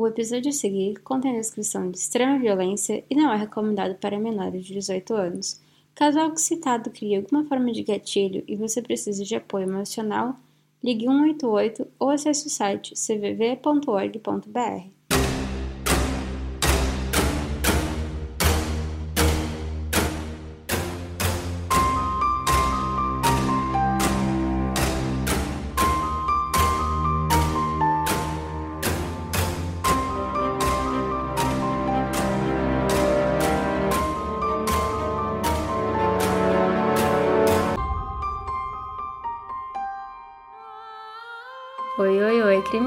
O episódio a seguir contém descrição de extrema violência e não é recomendado para menores de 18 anos. Caso algo citado crie alguma forma de gatilho e você precise de apoio emocional, ligue 188 ou acesse o site cvv.org.br.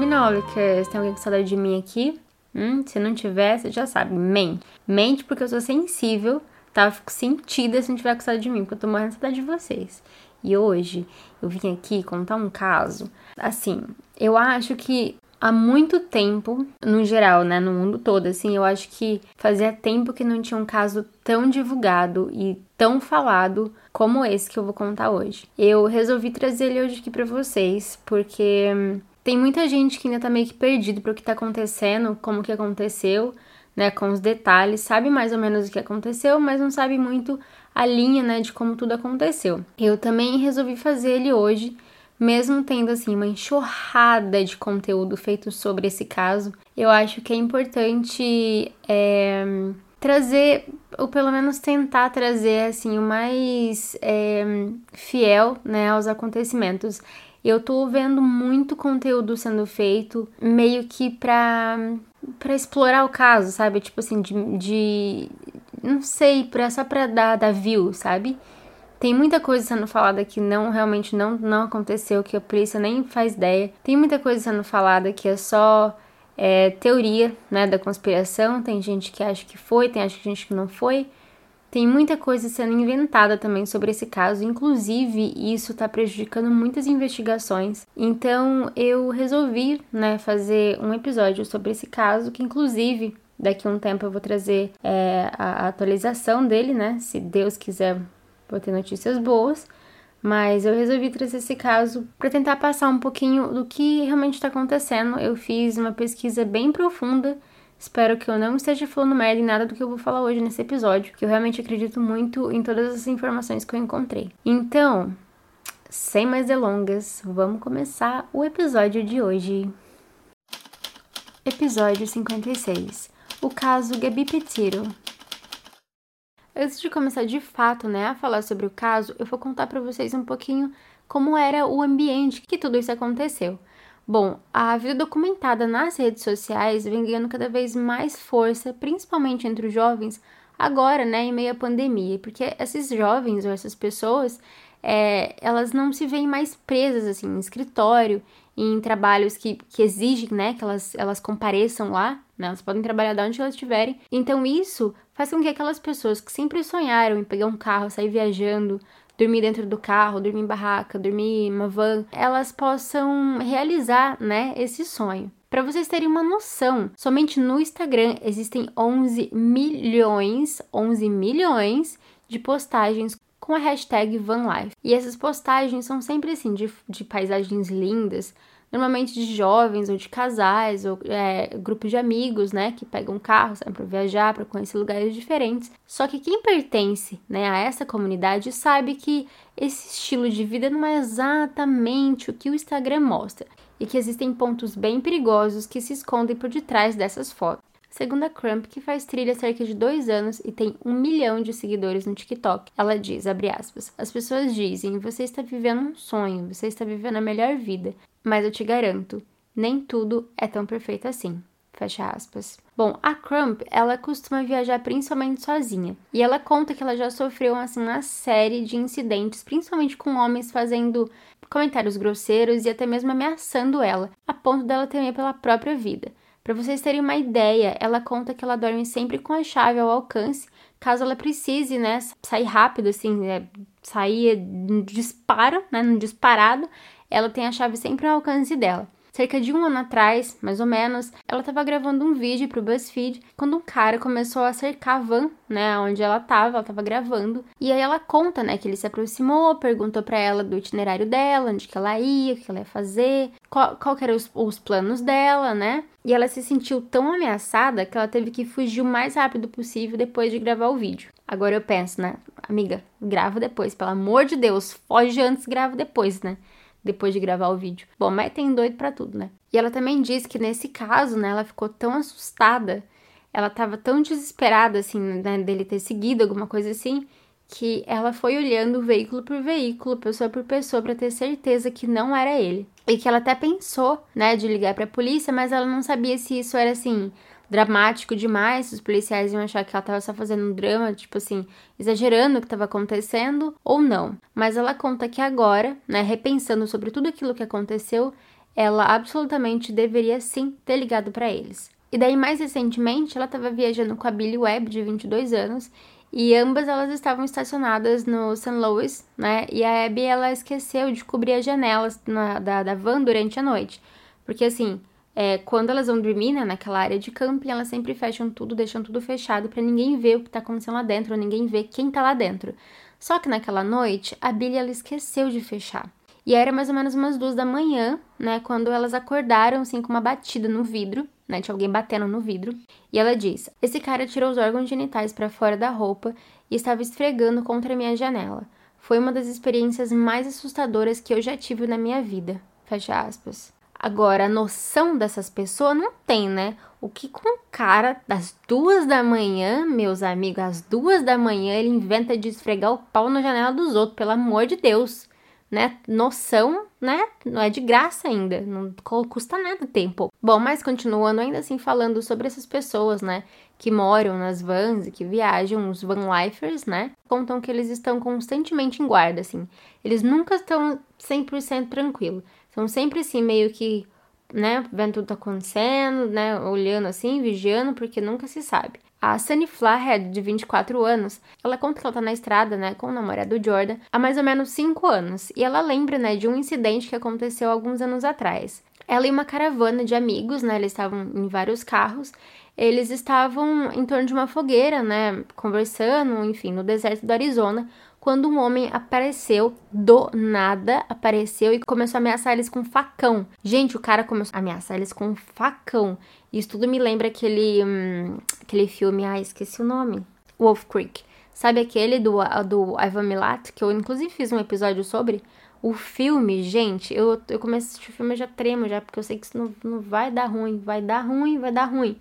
oi, criminólicas. Tem alguém com saudade de mim aqui? Hum, se não tiver, você já sabe, mente. Mente porque eu sou sensível, tá? Eu fico sentida se não tiver com saudade de mim, porque eu tô morrendo de saudade de vocês. E hoje eu vim aqui contar um caso. Assim, eu acho que há muito tempo, no geral, né, no mundo todo, assim, eu acho que fazia tempo que não tinha um caso tão divulgado e tão falado como esse que eu vou contar hoje. Eu resolvi trazer ele hoje aqui para vocês, porque hum, tem muita gente que ainda tá meio que perdido para o que tá acontecendo, como que aconteceu, né, com os detalhes, sabe mais ou menos o que aconteceu, mas não sabe muito a linha, né, de como tudo aconteceu. Eu também resolvi fazer ele hoje, mesmo tendo assim uma enxurrada de conteúdo feito sobre esse caso. Eu acho que é importante é, trazer, ou pelo menos tentar trazer assim o mais é, fiel, né, aos acontecimentos. Eu tô vendo muito conteúdo sendo feito, meio que pra, pra explorar o caso, sabe? Tipo assim, de. de não sei, pra, só pra dar, dar view, sabe? Tem muita coisa sendo falada que não realmente não, não aconteceu, que a polícia nem faz ideia. Tem muita coisa sendo falada que é só é, teoria né, da conspiração. Tem gente que acha que foi, tem gente que não foi. Tem muita coisa sendo inventada também sobre esse caso, inclusive isso está prejudicando muitas investigações. Então eu resolvi né, fazer um episódio sobre esse caso, que inclusive daqui a um tempo eu vou trazer é, a atualização dele, né? Se Deus quiser, vou ter notícias boas. Mas eu resolvi trazer esse caso para tentar passar um pouquinho do que realmente está acontecendo. Eu fiz uma pesquisa bem profunda Espero que eu não esteja falando merda em nada do que eu vou falar hoje nesse episódio, que eu realmente acredito muito em todas as informações que eu encontrei. Então, sem mais delongas, vamos começar o episódio de hoje. Episódio 56 O caso Gabi Petiro. Antes de começar de fato, né, a falar sobre o caso, eu vou contar para vocês um pouquinho como era o ambiente que tudo isso aconteceu. Bom, a vida documentada nas redes sociais vem ganhando cada vez mais força, principalmente entre os jovens, agora, né, em meio à pandemia, porque esses jovens ou essas pessoas, é, elas não se veem mais presas, assim, em escritório, em trabalhos que, que exigem, né, que elas, elas compareçam lá, né, elas podem trabalhar de onde elas estiverem. Então, isso faz com que aquelas pessoas que sempre sonharam em pegar um carro, sair viajando, dormir dentro do carro, dormir em barraca, dormir em uma van, elas possam realizar, né, esse sonho. Para vocês terem uma noção, somente no Instagram existem 11 milhões, 11 milhões de postagens com a hashtag VanLife. E essas postagens são sempre assim, de, de paisagens lindas, normalmente de jovens ou de casais ou é, grupos de amigos, né, que pegam carro, saem para viajar, para conhecer lugares diferentes. Só que quem pertence, né, a essa comunidade sabe que esse estilo de vida não é exatamente o que o Instagram mostra e que existem pontos bem perigosos que se escondem por detrás dessas fotos. Segundo a Crump, que faz trilha há cerca de dois anos e tem um milhão de seguidores no TikTok, ela diz, aspas, as pessoas dizem, você está vivendo um sonho, você está vivendo a melhor vida, mas eu te garanto, nem tudo é tão perfeito assim. Fecha aspas. Bom, a Crump, ela costuma viajar principalmente sozinha. E ela conta que ela já sofreu, assim, uma série de incidentes, principalmente com homens fazendo comentários grosseiros e até mesmo ameaçando ela, a ponto dela temer pela própria vida. Para vocês terem uma ideia, ela conta que ela dorme sempre com a chave ao alcance, caso ela precise, né, sair rápido, assim, né, sair no disparo, né, no disparado, ela tem a chave sempre ao alcance dela. Cerca de um ano atrás, mais ou menos, ela estava gravando um vídeo pro BuzzFeed quando um cara começou a cercar a van, né, onde ela estava, ela estava gravando. E aí ela conta, né, que ele se aproximou, perguntou para ela do itinerário dela, onde que ela ia, o que ela ia fazer, qual, qual eram os, os planos dela, né? E ela se sentiu tão ameaçada que ela teve que fugir o mais rápido possível depois de gravar o vídeo. Agora eu penso, né? Amiga, grava depois, pelo amor de Deus, foge antes, grava depois, né? Depois de gravar o vídeo. Bom, mas tem doido para tudo, né? E ela também diz que nesse caso, né, ela ficou tão assustada, ela tava tão desesperada, assim, né, dele ter seguido alguma coisa assim, que ela foi olhando veículo por veículo, pessoa por pessoa, para ter certeza que não era ele. E que ela até pensou, né, de ligar para a polícia, mas ela não sabia se isso era assim dramático demais, os policiais iam achar que ela tava só fazendo um drama, tipo assim, exagerando o que estava acontecendo ou não. Mas ela conta que agora, né, repensando sobre tudo aquilo que aconteceu, ela absolutamente deveria sim ter ligado para eles. E daí, mais recentemente, ela estava viajando com a Billy Webb, de 22 anos, e ambas elas estavam estacionadas no St. Louis, né? E a Abby ela esqueceu de cobrir as janelas na, da, da van durante a noite. Porque assim, é, quando elas vão dormir, né, naquela área de camping, elas sempre fecham tudo, deixam tudo fechado para ninguém ver o que tá acontecendo lá dentro, ou ninguém ver quem tá lá dentro. Só que naquela noite, a Billy ela esqueceu de fechar. E era mais ou menos umas duas da manhã, né, quando elas acordaram assim com uma batida no vidro né? Tinha alguém batendo no vidro. E ela diz: Esse cara tirou os órgãos genitais para fora da roupa e estava esfregando contra a minha janela. Foi uma das experiências mais assustadoras que eu já tive na minha vida. Fecha aspas. Agora, a noção dessas pessoas não tem, né? O que com cara das duas da manhã, meus amigos, às duas da manhã, ele inventa de esfregar o pau na janela dos outros, pelo amor de Deus né? Noção, né? Não é de graça ainda, não custa nada tempo. Bom, mas continuando ainda assim falando sobre essas pessoas, né? Que moram nas vans e que viajam, os van lifers, né? Contam que eles estão constantemente em guarda, assim. Eles nunca estão 100% tranquilos. São sempre assim, meio que, né? Vendo tudo acontecendo, né? Olhando assim, vigiando, porque nunca se sabe. A Sunny Flathead, de 24 anos, ela conta que ela tá na estrada, né, com o namorado Jordan há mais ou menos 5 anos, e ela lembra, né, de um incidente que aconteceu alguns anos atrás. Ela e uma caravana de amigos, né, eles estavam em vários carros, eles estavam em torno de uma fogueira, né, conversando, enfim, no deserto do Arizona, quando um homem apareceu do nada, apareceu e começou a ameaçar eles com facão. Gente, o cara começou a ameaçar eles com facão. Isso tudo me lembra aquele, hum, aquele filme, ah, esqueci o nome, Wolf Creek. Sabe aquele do, do Ivan Milat, que eu inclusive fiz um episódio sobre? O filme, gente, eu, eu começo a assistir o filme, eu já tremo já, porque eu sei que isso não, não vai dar ruim, vai dar ruim, vai dar ruim.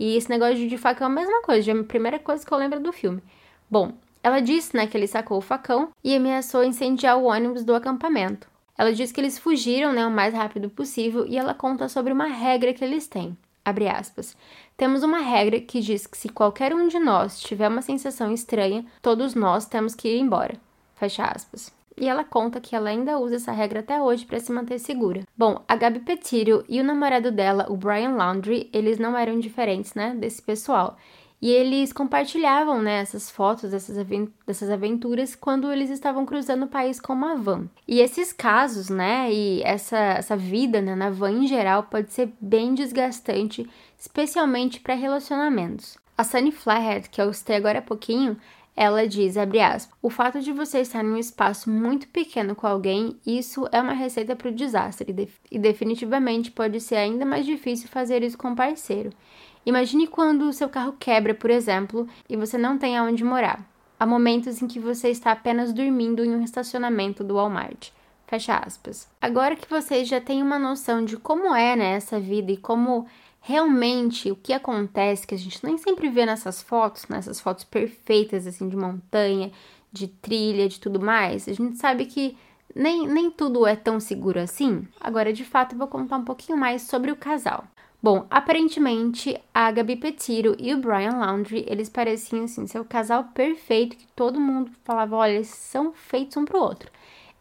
E esse negócio de facão é a mesma coisa, é a primeira coisa que eu lembro do filme. Bom, ela disse, né, que ele sacou o facão e ameaçou incendiar o ônibus do acampamento. Ela diz que eles fugiram, né, o mais rápido possível e ela conta sobre uma regra que eles têm. Abre aspas. Temos uma regra que diz que se qualquer um de nós tiver uma sensação estranha, todos nós temos que ir embora. Fecha aspas. E ela conta que ela ainda usa essa regra até hoje para se manter segura. Bom, a Gabi Petirio e o namorado dela, o Brian Laundrie, eles não eram diferentes, né, desse pessoal. E eles compartilhavam né, essas fotos dessas, aventuras quando eles estavam cruzando o país com uma van. E esses casos, né, e essa, essa vida né, na van em geral pode ser bem desgastante, especialmente para relacionamentos. A Sunny Flathead, que eu citei agora há pouquinho, ela diz, abre aspas, o fato de você estar em um espaço muito pequeno com alguém, isso é uma receita para o desastre, e, de e definitivamente pode ser ainda mais difícil fazer isso com um parceiro. Imagine quando o seu carro quebra, por exemplo, e você não tem aonde morar. Há momentos em que você está apenas dormindo em um estacionamento do Walmart. Fecha aspas. Agora que vocês já têm uma noção de como é né, essa vida e como realmente o que acontece, que a gente nem sempre vê nessas fotos, nessas fotos perfeitas assim de montanha, de trilha, de tudo mais, a gente sabe que nem, nem tudo é tão seguro assim. Agora, de fato, eu vou contar um pouquinho mais sobre o casal. Bom, aparentemente a Gabi Petiro e o Brian Laundrie, eles pareciam assim ser o casal perfeito que todo mundo falava, olha, eles são feitos um pro outro.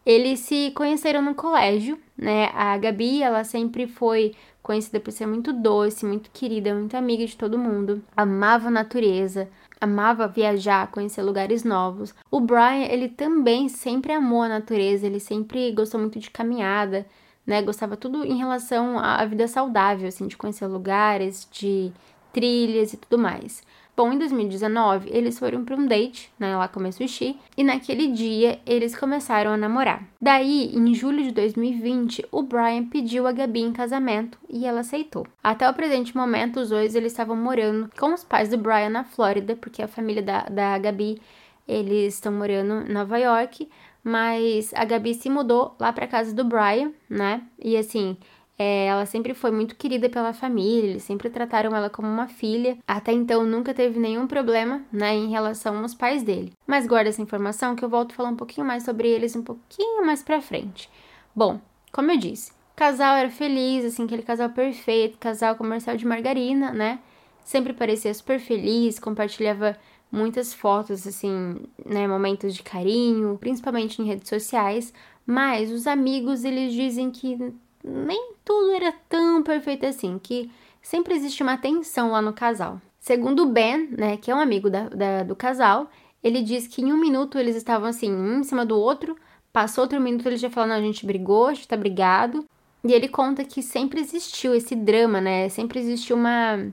Eles se conheceram no colégio, né? A Gabi, ela sempre foi conhecida por ser muito doce, muito querida, muito amiga de todo mundo, amava a natureza, amava viajar, conhecer lugares novos. O Brian, ele também sempre amou a natureza, ele sempre gostou muito de caminhada, né? Gostava tudo em relação à vida saudável, assim, de conhecer lugares, de trilhas e tudo mais. Bom, em 2019, eles foram para um date, né, lá comer sushi, e naquele dia eles começaram a namorar. Daí, em julho de 2020, o Brian pediu a Gabi em casamento e ela aceitou. Até o presente momento, os dois eles estavam morando com os pais do Brian na Flórida, porque a família da, da Gabi, eles estão morando em Nova York, mas a Gabi se mudou lá para casa do Brian, né? E assim, é, ela sempre foi muito querida pela família, eles sempre trataram ela como uma filha. Até então nunca teve nenhum problema, né, em relação aos pais dele. Mas guarda essa informação que eu volto a falar um pouquinho mais sobre eles um pouquinho mais pra frente. Bom, como eu disse, o casal era feliz, assim, aquele casal perfeito, casal comercial de margarina, né? Sempre parecia super feliz, compartilhava muitas fotos, assim, né, momentos de carinho, principalmente em redes sociais. Mas os amigos, eles dizem que nem tudo era tão perfeito assim, que sempre existe uma tensão lá no casal. Segundo Ben, né, que é um amigo da, da, do casal, ele diz que em um minuto eles estavam assim, um em cima do outro, passou outro minuto ele já falou, não, a gente brigou, a gente tá brigado. E ele conta que sempre existiu esse drama, né, sempre existiu uma...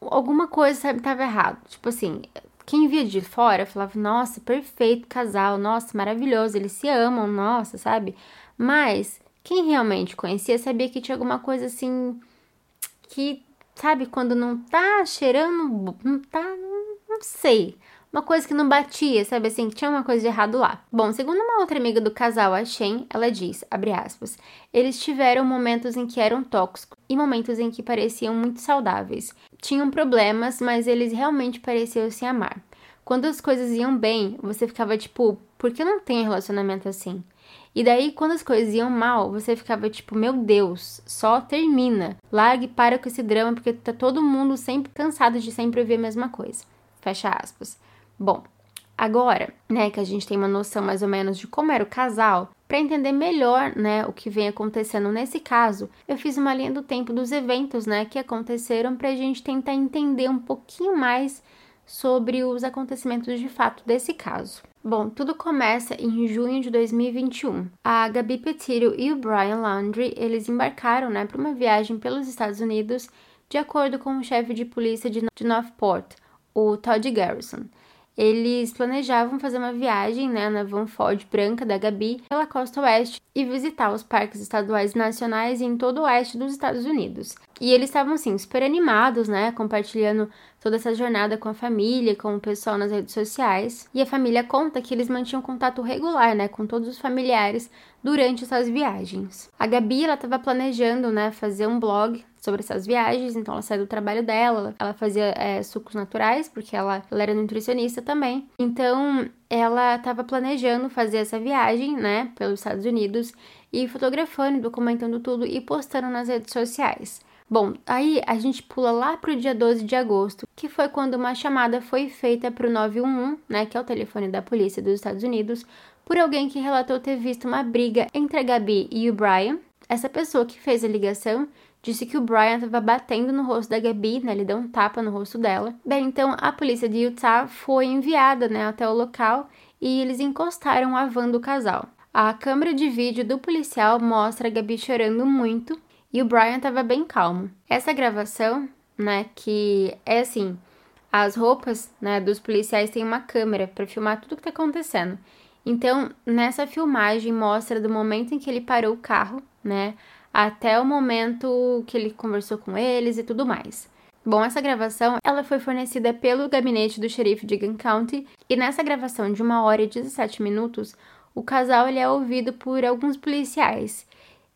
Alguma coisa, sabe, tava errado. Tipo assim, quem via de fora falava, nossa, perfeito casal, nossa, maravilhoso, eles se amam, nossa, sabe? Mas quem realmente conhecia sabia que tinha alguma coisa assim que, sabe, quando não tá cheirando, não tá, não, sei. Uma coisa que não batia, sabe assim, que tinha uma coisa de errado lá. Bom, segundo uma outra amiga do casal, a Shen, ela diz, abre aspas, eles tiveram momentos em que eram tóxicos e momentos em que pareciam muito saudáveis. Tinham problemas, mas eles realmente pareciam se amar. Quando as coisas iam bem, você ficava tipo, por que não tem relacionamento assim? E daí, quando as coisas iam mal, você ficava tipo, meu Deus, só termina. Largue para com esse drama, porque tá todo mundo sempre cansado de sempre ouvir a mesma coisa. Fecha aspas. Bom, agora, né, que a gente tem uma noção mais ou menos de como era o casal, para entender melhor, né, o que vem acontecendo nesse caso, eu fiz uma linha do tempo dos eventos, né, que aconteceram para a gente tentar entender um pouquinho mais sobre os acontecimentos de fato desse caso. Bom, tudo começa em junho de 2021. A Gabi Petiro e o Brian Laundrie, eles embarcaram, né, para uma viagem pelos Estados Unidos, de acordo com o chefe de polícia de Northport, o Todd Garrison. Eles planejavam fazer uma viagem né, na van Ford branca da Gabi pela costa oeste e visitar os parques estaduais nacionais em todo o oeste dos Estados Unidos. E eles estavam assim super animados, né, compartilhando toda essa jornada com a família, com o pessoal nas redes sociais. E a família conta que eles mantinham contato regular, né, com todos os familiares durante essas viagens. A Gabi, ela estava planejando, né, fazer um blog sobre essas viagens, então ela saiu do trabalho dela, ela fazia é, sucos naturais, porque ela, ela era nutricionista também. Então, ela estava planejando fazer essa viagem, né, pelos Estados Unidos e fotografando, documentando tudo e postando nas redes sociais. Bom, aí a gente pula lá para o dia 12 de agosto, que foi quando uma chamada foi feita para o 911, né, que é o telefone da polícia dos Estados Unidos, por alguém que relatou ter visto uma briga entre a Gabi e o Brian. Essa pessoa que fez a ligação disse que o Brian estava batendo no rosto da Gabi, né? Ele deu um tapa no rosto dela. Bem, então a polícia de Utah foi enviada, né, até o local e eles encostaram a van do casal. A câmera de vídeo do policial mostra a Gabi chorando muito e o Brian estava bem calmo. Essa gravação, né, que é assim, as roupas, né, dos policiais têm uma câmera para filmar tudo que está acontecendo. Então, nessa filmagem mostra do momento em que ele parou o carro, né, até o momento que ele conversou com eles e tudo mais. Bom, essa gravação ela foi fornecida pelo gabinete do xerife de Gun County e nessa gravação de 1 hora e 17 minutos, o casal ele é ouvido por alguns policiais.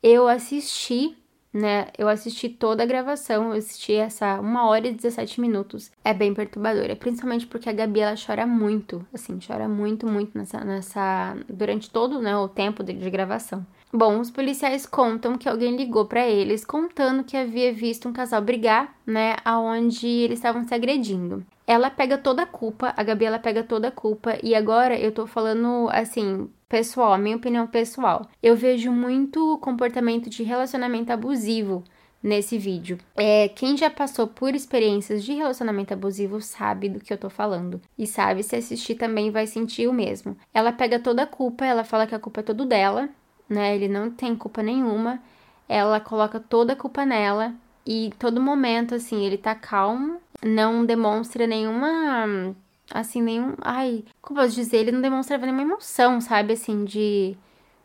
Eu assisti, né? Eu assisti toda a gravação, eu assisti essa 1 hora e 17 minutos. É bem perturbadora, principalmente porque a Gabi ela chora muito, assim, chora muito, muito nessa, nessa durante todo né, o tempo de, de gravação. Bom, os policiais contam que alguém ligou para eles contando que havia visto um casal brigar, né, aonde eles estavam se agredindo. Ela pega toda a culpa, a Gabi ela pega toda a culpa e agora eu tô falando assim, pessoal, a minha opinião pessoal. Eu vejo muito comportamento de relacionamento abusivo nesse vídeo. É, quem já passou por experiências de relacionamento abusivo sabe do que eu tô falando. E sabe, se assistir também vai sentir o mesmo. Ela pega toda a culpa, ela fala que a culpa é toda dela, né? Ele não tem culpa nenhuma. Ela coloca toda a culpa nela e todo momento assim, ele tá calmo, não demonstra nenhuma assim, nenhum, ai, como posso dizer, ele não demonstrava nenhuma emoção, sabe, assim, de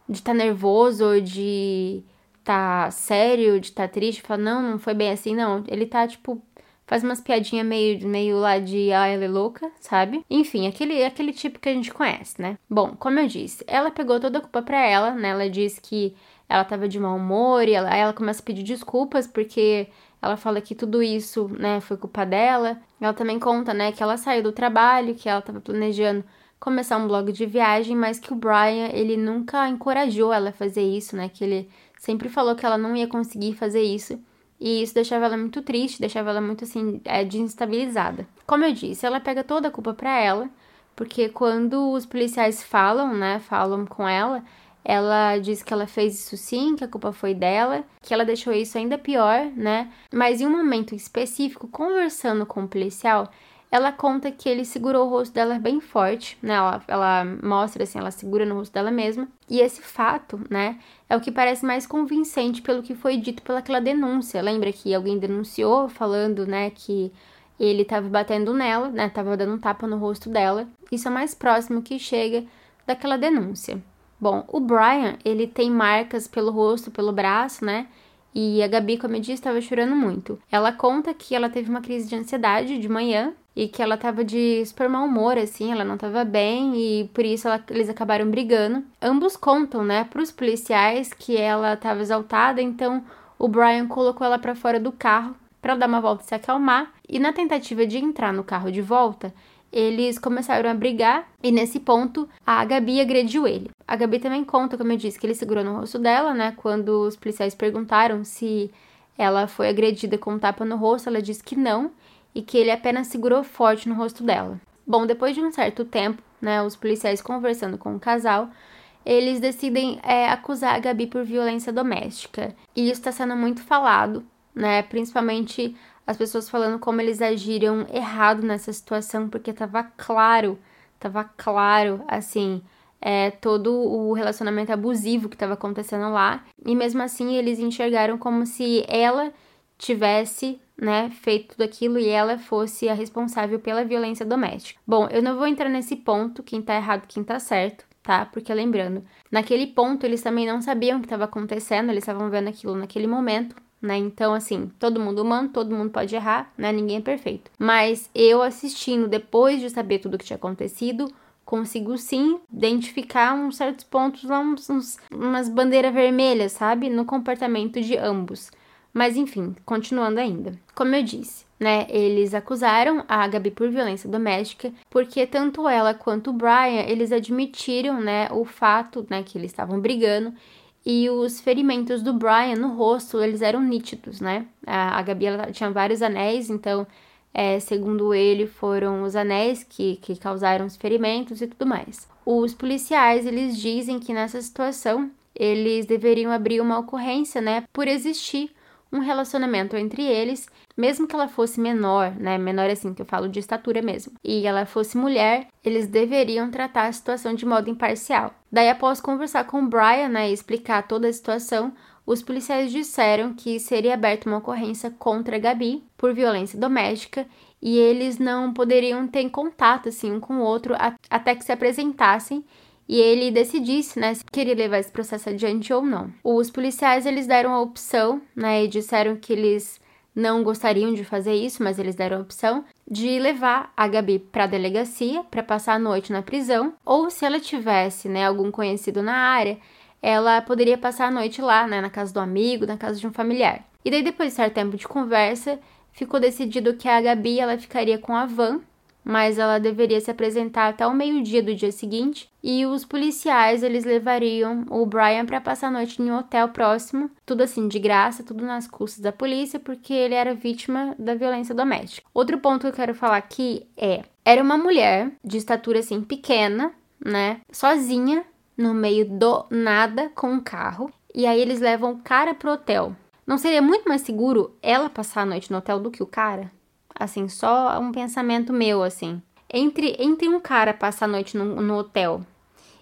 de tá nervoso de tá sério, de tá triste, fala, não, não foi bem assim, não. Ele tá, tipo, faz umas piadinhas meio, meio lá de ah, ela é louca, sabe? Enfim, aquele, aquele tipo que a gente conhece, né? Bom, como eu disse, ela pegou toda a culpa pra ela, né? Ela disse que ela tava de mau humor e ela, aí ela começa a pedir desculpas porque ela fala que tudo isso, né, foi culpa dela. Ela também conta, né, que ela saiu do trabalho, que ela tava planejando começar um blog de viagem, mas que o Brian, ele nunca encorajou ela a fazer isso, né? Que ele sempre falou que ela não ia conseguir fazer isso. E isso deixava ela muito triste, deixava ela muito assim, é, desestabilizada. Como eu disse, ela pega toda a culpa para ela, porque quando os policiais falam, né, falam com ela, ela diz que ela fez isso sim, que a culpa foi dela, que ela deixou isso ainda pior, né? Mas em um momento específico, conversando com o policial, ela conta que ele segurou o rosto dela bem forte, né? Ela, ela mostra assim, ela segura no rosto dela mesma. E esse fato, né, é o que parece mais convincente pelo que foi dito pelaquela denúncia. Lembra que alguém denunciou falando, né, que ele estava batendo nela, né, tava dando um tapa no rosto dela. Isso é mais próximo que chega daquela denúncia. Bom, o Brian, ele tem marcas pelo rosto, pelo braço, né? E a Gabi, como eu disse, estava chorando muito. Ela conta que ela teve uma crise de ansiedade de manhã e que ela tava de super mau humor, assim, ela não tava bem e por isso ela, eles acabaram brigando. Ambos contam, né, pros policiais que ela tava exaltada, então o Brian colocou ela para fora do carro para dar uma volta e se acalmar. E na tentativa de entrar no carro de volta, eles começaram a brigar e nesse ponto a Gabi agrediu ele. A Gabi também conta, como eu disse, que ele segurou no rosto dela, né? Quando os policiais perguntaram se ela foi agredida com um tapa no rosto, ela disse que não e que ele apenas segurou forte no rosto dela. Bom, depois de um certo tempo, né, os policiais conversando com o casal, eles decidem é, acusar a Gabi por violência doméstica. E isso está sendo muito falado, né? Principalmente as pessoas falando como eles agiram errado nessa situação, porque tava claro, tava claro, assim, é, todo o relacionamento abusivo que estava acontecendo lá. E mesmo assim eles enxergaram como se ela tivesse né, feito tudo aquilo e ela fosse a responsável pela violência doméstica. Bom, eu não vou entrar nesse ponto, quem tá errado, quem tá certo, tá? Porque lembrando, naquele ponto eles também não sabiam o que estava acontecendo, eles estavam vendo aquilo naquele momento, né? Então, assim, todo mundo humano, todo mundo pode errar, né? Ninguém é perfeito. Mas eu assistindo, depois de saber tudo o que tinha acontecido, consigo sim identificar uns certos pontos uns, uns, umas bandeiras vermelhas, sabe? No comportamento de ambos. Mas enfim, continuando ainda. Como eu disse, né, eles acusaram a Gabi por violência doméstica, porque tanto ela quanto o Brian, eles admitiram, né, o fato, né, que eles estavam brigando e os ferimentos do Brian no rosto, eles eram nítidos, né? A, a Gabi ela tinha vários anéis, então, é, segundo ele, foram os anéis que, que causaram os ferimentos e tudo mais. Os policiais, eles dizem que nessa situação, eles deveriam abrir uma ocorrência, né, por existir um relacionamento entre eles, mesmo que ela fosse menor, né? Menor assim que eu falo de estatura mesmo, e ela fosse mulher, eles deveriam tratar a situação de modo imparcial. Daí, após conversar com o Brian, né, e explicar toda a situação, os policiais disseram que seria aberta uma ocorrência contra a Gabi por violência doméstica e eles não poderiam ter contato assim um com o outro até que se apresentassem e ele decidisse, né, se queria levar esse processo adiante ou não. Os policiais eles deram a opção, né, e disseram que eles não gostariam de fazer isso, mas eles deram a opção de levar a Gabi para a delegacia para passar a noite na prisão, ou se ela tivesse, né, algum conhecido na área, ela poderia passar a noite lá, né, na casa do amigo, na casa de um familiar. E daí depois de certo tempo de conversa, ficou decidido que a Gabi ela ficaria com a Van mas ela deveria se apresentar até o meio-dia do dia seguinte e os policiais eles levariam o Brian para passar a noite em um hotel próximo, tudo assim de graça, tudo nas custas da polícia, porque ele era vítima da violência doméstica. Outro ponto que eu quero falar aqui é: era uma mulher de estatura assim pequena, né, sozinha no meio do nada com um carro, e aí eles levam o cara pro hotel. Não seria muito mais seguro ela passar a noite no hotel do que o cara? Assim, só um pensamento meu, assim. Entre, entre um cara passar a noite no, no hotel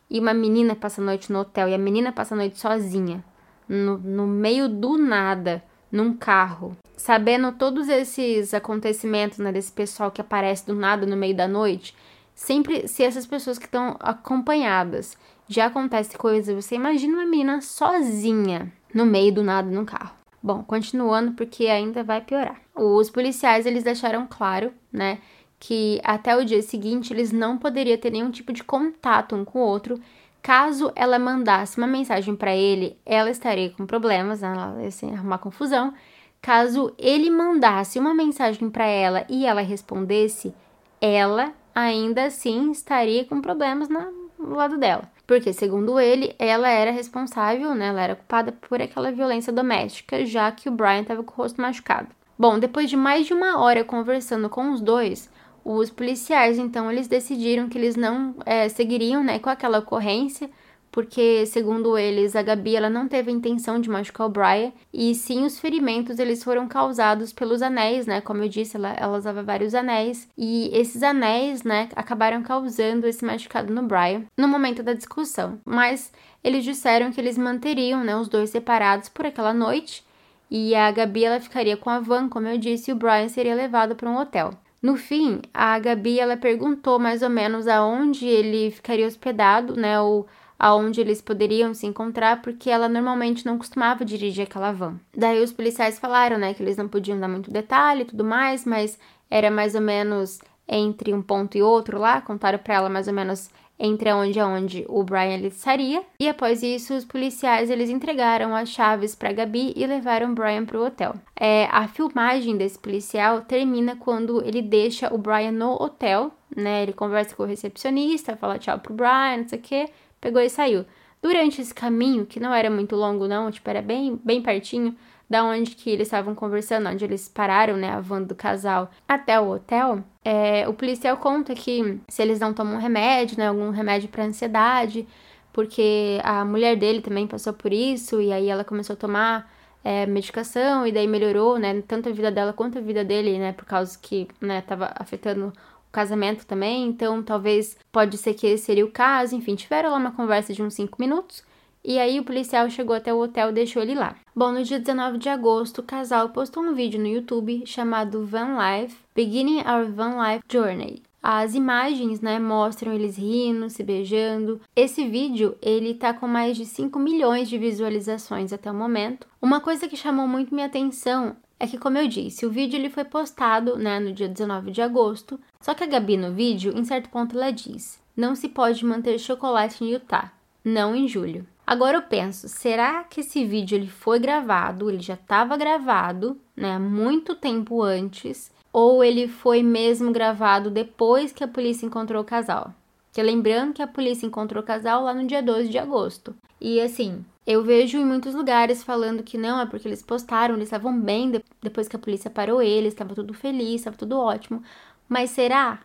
e uma menina passa a noite no hotel e a menina passa a noite sozinha, no, no meio do nada, num carro, sabendo todos esses acontecimentos, né, desse pessoal que aparece do nada no meio da noite, sempre se essas pessoas que estão acompanhadas já acontece coisa, você imagina uma menina sozinha no meio do nada num carro. Bom, continuando porque ainda vai piorar. Os policiais eles deixaram claro, né, que até o dia seguinte eles não poderiam ter nenhum tipo de contato um com o outro. Caso ela mandasse uma mensagem para ele, ela estaria com problemas, né? ela ia arrumar confusão. Caso ele mandasse uma mensagem para ela e ela respondesse, ela ainda assim estaria com problemas no lado dela. Porque, segundo ele, ela era responsável, né? Ela era culpada por aquela violência doméstica, já que o Brian estava com o rosto machucado. Bom, depois de mais de uma hora conversando com os dois, os policiais, então, eles decidiram que eles não é, seguiriam né, com aquela ocorrência, porque, segundo eles, a Gabi ela não teve a intenção de machucar o Brian, e sim os ferimentos eles foram causados pelos anéis, né? Como eu disse, ela, ela usava vários anéis, e esses anéis, né, acabaram causando esse machucado no Brian no momento da discussão. Mas eles disseram que eles manteriam, né, os dois separados por aquela noite, e a Gabi ela ficaria com a van, como eu disse, e o Brian seria levado para um hotel. No fim, a Gabi ela perguntou mais ou menos aonde ele ficaria hospedado, né, ou aonde eles poderiam se encontrar, porque ela normalmente não costumava dirigir aquela van. Daí os policiais falaram, né, que eles não podiam dar muito detalhe e tudo mais, mas era mais ou menos entre um ponto e outro lá, contaram para ela mais ou menos entre onde e onde o Brian ele estaria. E após isso, os policiais eles entregaram as chaves para Gabi e levaram o Brian para o hotel. É, a filmagem desse policial termina quando ele deixa o Brian no hotel, né? Ele conversa com o recepcionista, fala tchau pro Brian, não sei o quê, pegou e saiu. Durante esse caminho, que não era muito longo não, tipo, era bem, bem pertinho, da onde que eles estavam conversando, onde eles pararam, né, a van do casal até o hotel, é, o policial conta que se eles não tomam remédio, né, algum remédio para ansiedade, porque a mulher dele também passou por isso e aí ela começou a tomar é, medicação e daí melhorou, né, tanto a vida dela quanto a vida dele, né, por causa que, né, tava afetando casamento também, então talvez pode ser que esse seria o caso, enfim, tiveram lá uma conversa de uns 5 minutos e aí o policial chegou até o hotel e deixou ele lá. Bom, no dia 19 de agosto, o casal postou um vídeo no YouTube chamado Van Life, Beginning Our Van Life Journey. As imagens, né, mostram eles rindo, se beijando. Esse vídeo, ele tá com mais de 5 milhões de visualizações até o momento. Uma coisa que chamou muito minha atenção é que, como eu disse, o vídeo ele foi postado, né, no dia 19 de agosto. Só que a Gabi no vídeo, em certo ponto, ela diz: "Não se pode manter chocolate em Utah, não em julho". Agora eu penso, será que esse vídeo ele foi gravado, ele já estava gravado, né, muito tempo antes, ou ele foi mesmo gravado depois que a polícia encontrou o casal? Que lembrando que a polícia encontrou o casal lá no dia 12 de agosto. E assim, eu vejo em muitos lugares falando que não, é porque eles postaram, eles estavam bem depois que a polícia parou eles, estava tudo feliz, estava tudo ótimo. Mas será?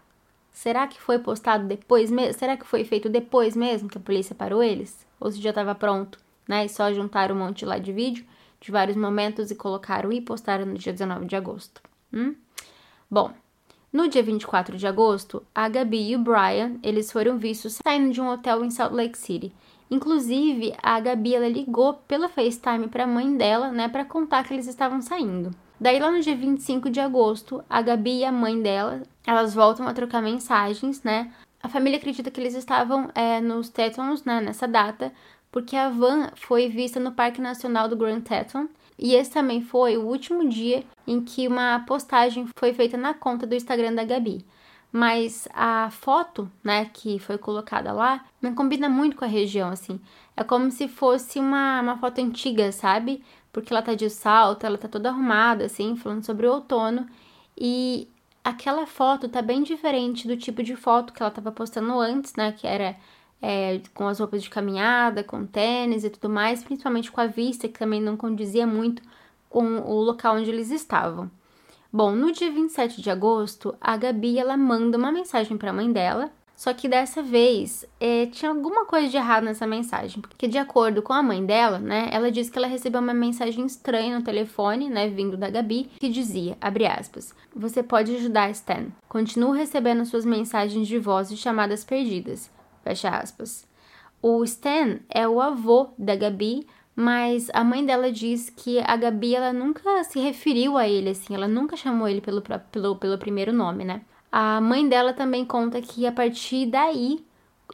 Será que foi postado depois mesmo? Será que foi feito depois mesmo que a polícia parou eles? Ou se já estava pronto, né? E só juntaram um monte lá de vídeo de vários momentos e colocaram e postaram no dia 19 de agosto. Hum? Bom, no dia 24 de agosto, a Gabi e o Brian, eles foram vistos saindo de um hotel em Salt Lake City. Inclusive, a Gabi ela ligou pela FaceTime para a mãe dela, né, para contar que eles estavam saindo. Daí lá no dia 25 de agosto, a Gabi e a mãe dela, elas voltam a trocar mensagens, né? A família acredita que eles estavam é, nos Tetons, né, nessa data, porque a van foi vista no Parque Nacional do Grand Teton. E esse também foi o último dia em que uma postagem foi feita na conta do Instagram da Gabi. Mas a foto, né, que foi colocada lá, não combina muito com a região, assim. É como se fosse uma, uma foto antiga, sabe? Porque ela tá de salto, ela tá toda arrumada, assim, falando sobre o outono. E aquela foto tá bem diferente do tipo de foto que ela tava postando antes, né? Que era é, com as roupas de caminhada, com tênis e tudo mais, principalmente com a vista, que também não condizia muito com o local onde eles estavam. Bom, no dia 27 de agosto, a Gabi ela manda uma mensagem para a mãe dela, só que dessa vez é, tinha alguma coisa de errado nessa mensagem, porque de acordo com a mãe dela, né, ela disse que ela recebeu uma mensagem estranha no telefone, né, vindo da Gabi, que dizia, abre aspas, você pode ajudar Stan. Continuo recebendo suas mensagens de voz e chamadas perdidas, fecha aspas. O Stan é o avô da Gabi, mas a mãe dela diz que a Gabi ela nunca se referiu a ele assim, ela nunca chamou ele pelo, pelo, pelo primeiro nome, né? A mãe dela também conta que a partir daí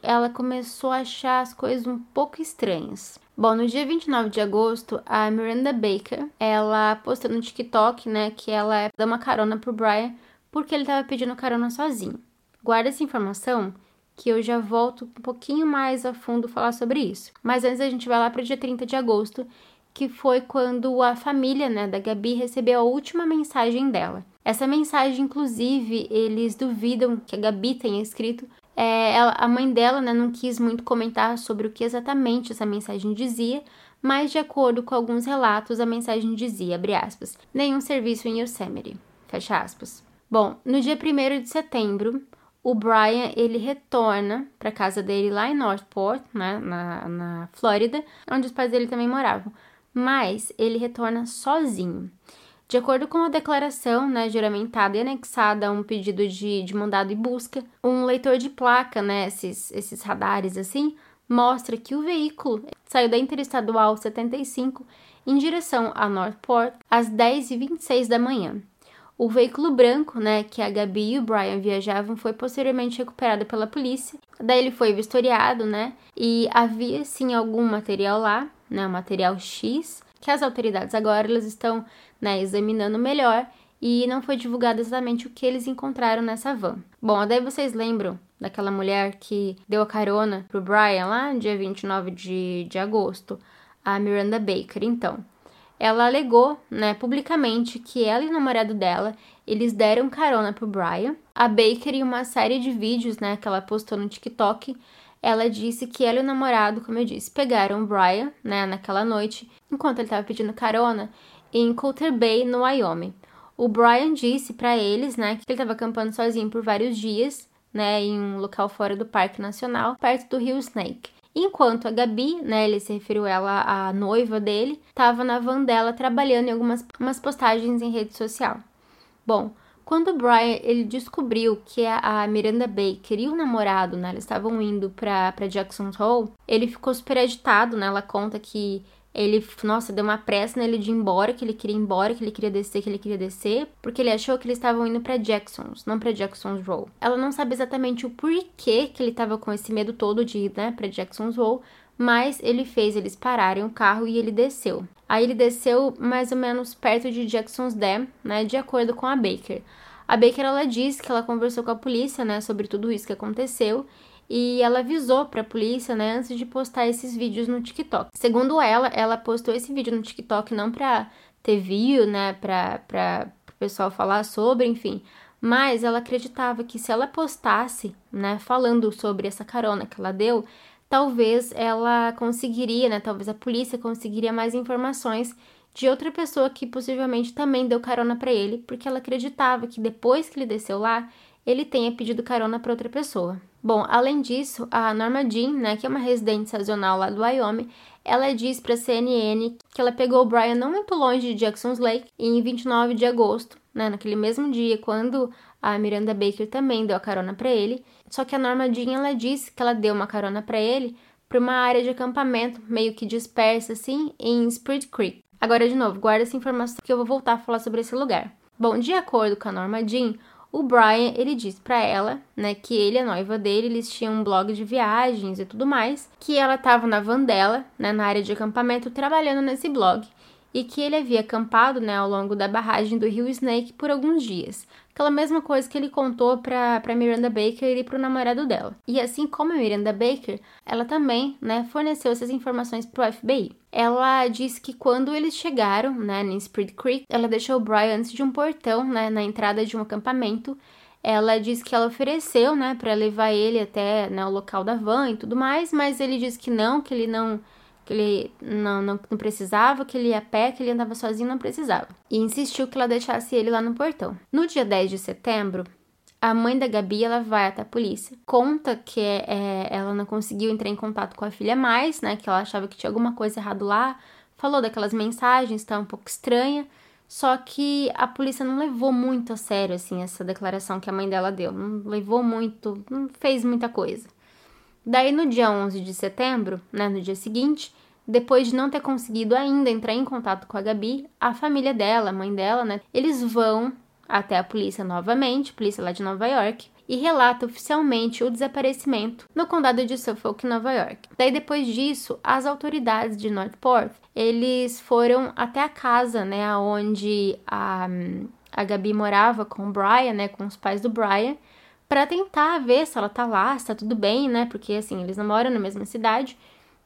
ela começou a achar as coisas um pouco estranhas. Bom, no dia 29 de agosto, a Miranda Baker, ela postou no TikTok, né, que ela dá uma carona pro Brian porque ele estava pedindo carona sozinho. Guarda essa informação que eu já volto um pouquinho mais a fundo falar sobre isso. Mas antes a gente vai lá para o dia 30 de agosto, que foi quando a família né, da Gabi recebeu a última mensagem dela. Essa mensagem, inclusive, eles duvidam que a Gabi tenha escrito. É, ela, a mãe dela né, não quis muito comentar sobre o que exatamente essa mensagem dizia, mas de acordo com alguns relatos, a mensagem dizia, abre aspas, nenhum serviço em Yosemite, fecha aspas. Bom, no dia 1 de setembro, o Brian ele retorna para casa dele lá em Northport, né, na, na Flórida, onde os pais dele também moravam. Mas ele retorna sozinho. De acordo com a declaração, né, juramentada e anexada a um pedido de, de mandado e busca, um leitor de placa, né, esses, esses radares assim, mostra que o veículo saiu da Interestadual 75 em direção a Northport às 10h26 da manhã. O veículo branco, né, que a Gabi e o Brian viajavam, foi posteriormente recuperado pela polícia. Daí ele foi vistoriado, né, e havia sim algum material lá, né, material X, que as autoridades agora elas estão, né, examinando melhor e não foi divulgado exatamente o que eles encontraram nessa van. Bom, daí vocês lembram daquela mulher que deu a carona pro Brian lá no dia 29 de, de agosto, a Miranda Baker, então ela alegou, né, publicamente que ela e o namorado dela, eles deram carona pro Brian. A Baker em uma série de vídeos, né, que ela postou no TikTok, ela disse que ela e o namorado, como eu disse, pegaram o Brian, né, naquela noite, enquanto ele estava pedindo carona, em Coulter Bay, no Wyoming. O Brian disse para eles, né, que ele estava acampando sozinho por vários dias, né, em um local fora do Parque Nacional, perto do rio Snake. Enquanto a Gabi, né, ele se referiu ela à noiva dele, estava na van dela trabalhando em algumas umas postagens em rede social. Bom, quando o Brian ele descobriu que a Miranda Baker e o namorado, né, eles estavam indo para Jackson's Hole, ele ficou super agitado, né? Ela conta que ele, nossa, deu uma pressa nele de ir embora, que ele queria ir embora, que ele queria descer, que ele queria descer, porque ele achou que eles estavam indo para Jackson's, não para Jackson's Row. Ela não sabe exatamente o porquê que ele tava com esse medo todo de ir, né, para Jackson's Row, mas ele fez eles pararem o carro e ele desceu. Aí ele desceu mais ou menos perto de Jackson's Dam, né, de acordo com a Baker. A Baker ela disse que ela conversou com a polícia, né, sobre tudo isso que aconteceu e ela avisou para a polícia, né, antes de postar esses vídeos no TikTok. Segundo ela, ela postou esse vídeo no TikTok não para ter view, né, para o pessoal falar sobre, enfim, mas ela acreditava que se ela postasse, né, falando sobre essa carona que ela deu, talvez ela conseguiria, né, talvez a polícia conseguiria mais informações de outra pessoa que possivelmente também deu carona para ele, porque ela acreditava que depois que ele desceu lá, ele tenha pedido carona para outra pessoa. Bom, além disso, a Norma Jean, né, que é uma residente sazonal lá do Wyoming, ela diz para a CNN que ela pegou o Brian não muito longe de Jackson's Lake em 29 de agosto, né, naquele mesmo dia quando a Miranda Baker também deu a carona para ele. Só que a Norma Jean ela disse que ela deu uma carona para ele para uma área de acampamento meio que dispersa assim em Spirit Creek. Agora de novo, guarda essa informação que eu vou voltar a falar sobre esse lugar. Bom, de acordo com a Norma Jean, o Brian, ele disse para ela, né, que ele a noiva dele, eles tinham um blog de viagens e tudo mais, que ela estava na van dela, né, na área de acampamento, trabalhando nesse blog, e que ele havia acampado, né, ao longo da barragem do rio Snake por alguns dias. Aquela mesma coisa que ele contou para Miranda Baker e para o namorado dela. E assim como a Miranda Baker, ela também, né, forneceu essas informações para o FBI. Ela disse que quando eles chegaram, né, em Spirit Creek, ela deixou o Brian antes de um portão, né, na entrada de um acampamento. Ela disse que ela ofereceu, né, para levar ele até né, o local da van e tudo mais, mas ele disse que não, que ele não que ele não, não, não precisava, que ele ia a pé, que ele andava sozinho, não precisava. E insistiu que ela deixasse ele lá no portão. No dia 10 de setembro, a mãe da Gabi ela vai até a polícia, conta que é, ela não conseguiu entrar em contato com a filha mais, né? Que ela achava que tinha alguma coisa errado lá, falou daquelas mensagens, tá um pouco estranha. Só que a polícia não levou muito a sério assim essa declaração que a mãe dela deu, não levou muito, não fez muita coisa. Daí, no dia 11 de setembro, né, no dia seguinte, depois de não ter conseguido ainda entrar em contato com a Gabi, a família dela, a mãe dela, né, eles vão até a polícia novamente, polícia lá de Nova York, e relata oficialmente o desaparecimento no condado de Suffolk, Nova York. Daí depois disso, as autoridades de Northport, eles foram até a casa, né, onde a, a Gabi morava com o Brian, né, com os pais do Brian, para tentar ver se ela tá lá, se tá tudo bem, né, porque assim, eles não moram na mesma cidade.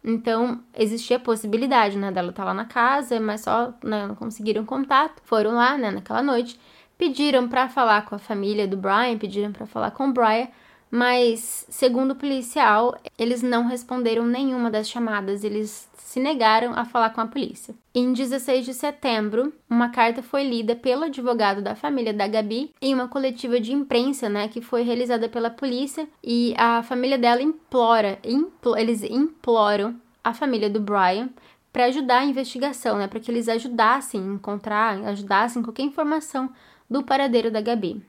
Então, existia a possibilidade, né, dela estar tá lá na casa, mas só né, não conseguiram contato. Foram lá, né, naquela noite pediram para falar com a família do Brian, pediram para falar com o Brian, mas segundo o policial, eles não responderam nenhuma das chamadas, eles se negaram a falar com a polícia. Em 16 de setembro, uma carta foi lida pelo advogado da família da Gabi em uma coletiva de imprensa, né, que foi realizada pela polícia, e a família dela implora, impl eles imploram a família do Brian para ajudar a investigação, né, para que eles ajudassem a encontrar, ajudassem qualquer informação do paradeiro da Gabi.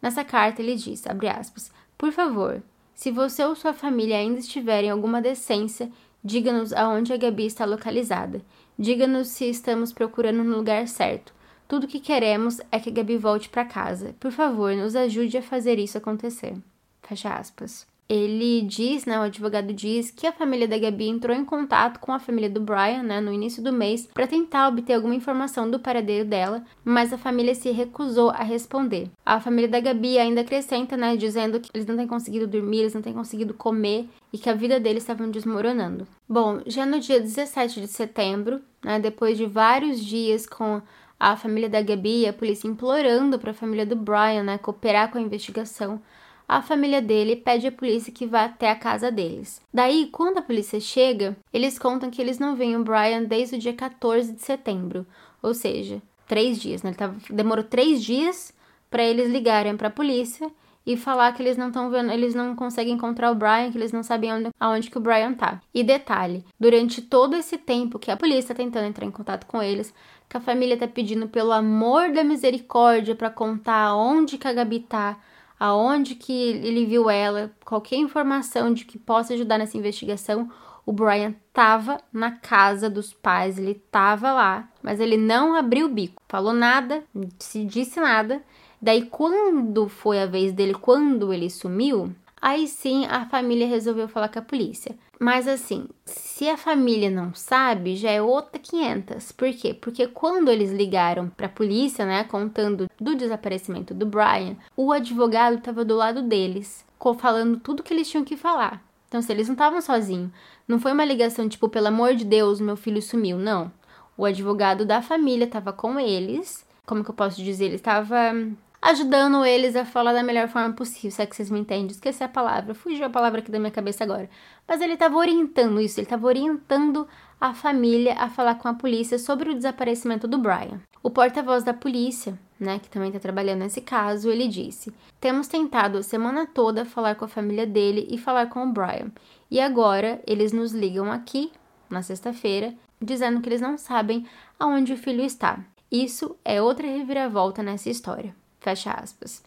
Nessa carta ele diz, aspas, Por favor, se você ou sua família ainda estiverem alguma decência, diga-nos aonde a Gabi está localizada. Diga-nos se estamos procurando no lugar certo. Tudo o que queremos é que a Gabi volte para casa. Por favor, nos ajude a fazer isso acontecer. Fecha aspas ele diz, né, o advogado diz que a família da Gabi entrou em contato com a família do Brian, né, no início do mês, para tentar obter alguma informação do paradeiro dela, mas a família se recusou a responder. A família da Gabi ainda acrescenta, né, dizendo que eles não têm conseguido dormir, eles não têm conseguido comer e que a vida deles estava desmoronando. Bom, já no dia 17 de setembro, né, depois de vários dias com a família da Gabi e a polícia implorando para a família do Brian, né, cooperar com a investigação, a família dele pede à polícia que vá até a casa deles. Daí, quando a polícia chega, eles contam que eles não veem o Brian desde o dia 14 de setembro, ou seja, três dias. Né? Ele tava, demorou três dias para eles ligarem para a polícia e falar que eles não estão vendo, eles não conseguem encontrar o Brian, que eles não sabem onde, aonde que o Brian tá. E detalhe, durante todo esse tempo que a polícia tá tentando entrar em contato com eles, que a família tá pedindo pelo amor da misericórdia para contar onde que a Gabi tá, aonde que ele viu ela, qualquer informação de que possa ajudar nessa investigação, o Brian tava na casa dos pais, ele tava lá, mas ele não abriu o bico, falou nada, se disse nada. Daí quando foi a vez dele, quando ele sumiu, Aí sim a família resolveu falar com a polícia. Mas assim, se a família não sabe, já é outra 500. Por quê? Porque quando eles ligaram para a polícia, né, contando do desaparecimento do Brian, o advogado estava do lado deles, falando tudo que eles tinham que falar. Então, se eles não estavam sozinhos, não foi uma ligação tipo, pelo amor de Deus, meu filho sumiu, não. O advogado da família estava com eles. Como que eu posso dizer? Ele estava ajudando eles a falar da melhor forma possível, se é que vocês me entendem. Esqueci a palavra, fugiu a palavra aqui da minha cabeça agora. Mas ele estava orientando isso, ele estava orientando a família a falar com a polícia sobre o desaparecimento do Brian. O porta-voz da polícia, né, que também está trabalhando nesse caso, ele disse: Temos tentado a semana toda falar com a família dele e falar com o Brian. E agora eles nos ligam aqui, na sexta-feira, dizendo que eles não sabem aonde o filho está. Isso é outra reviravolta nessa história. Fecha aspas.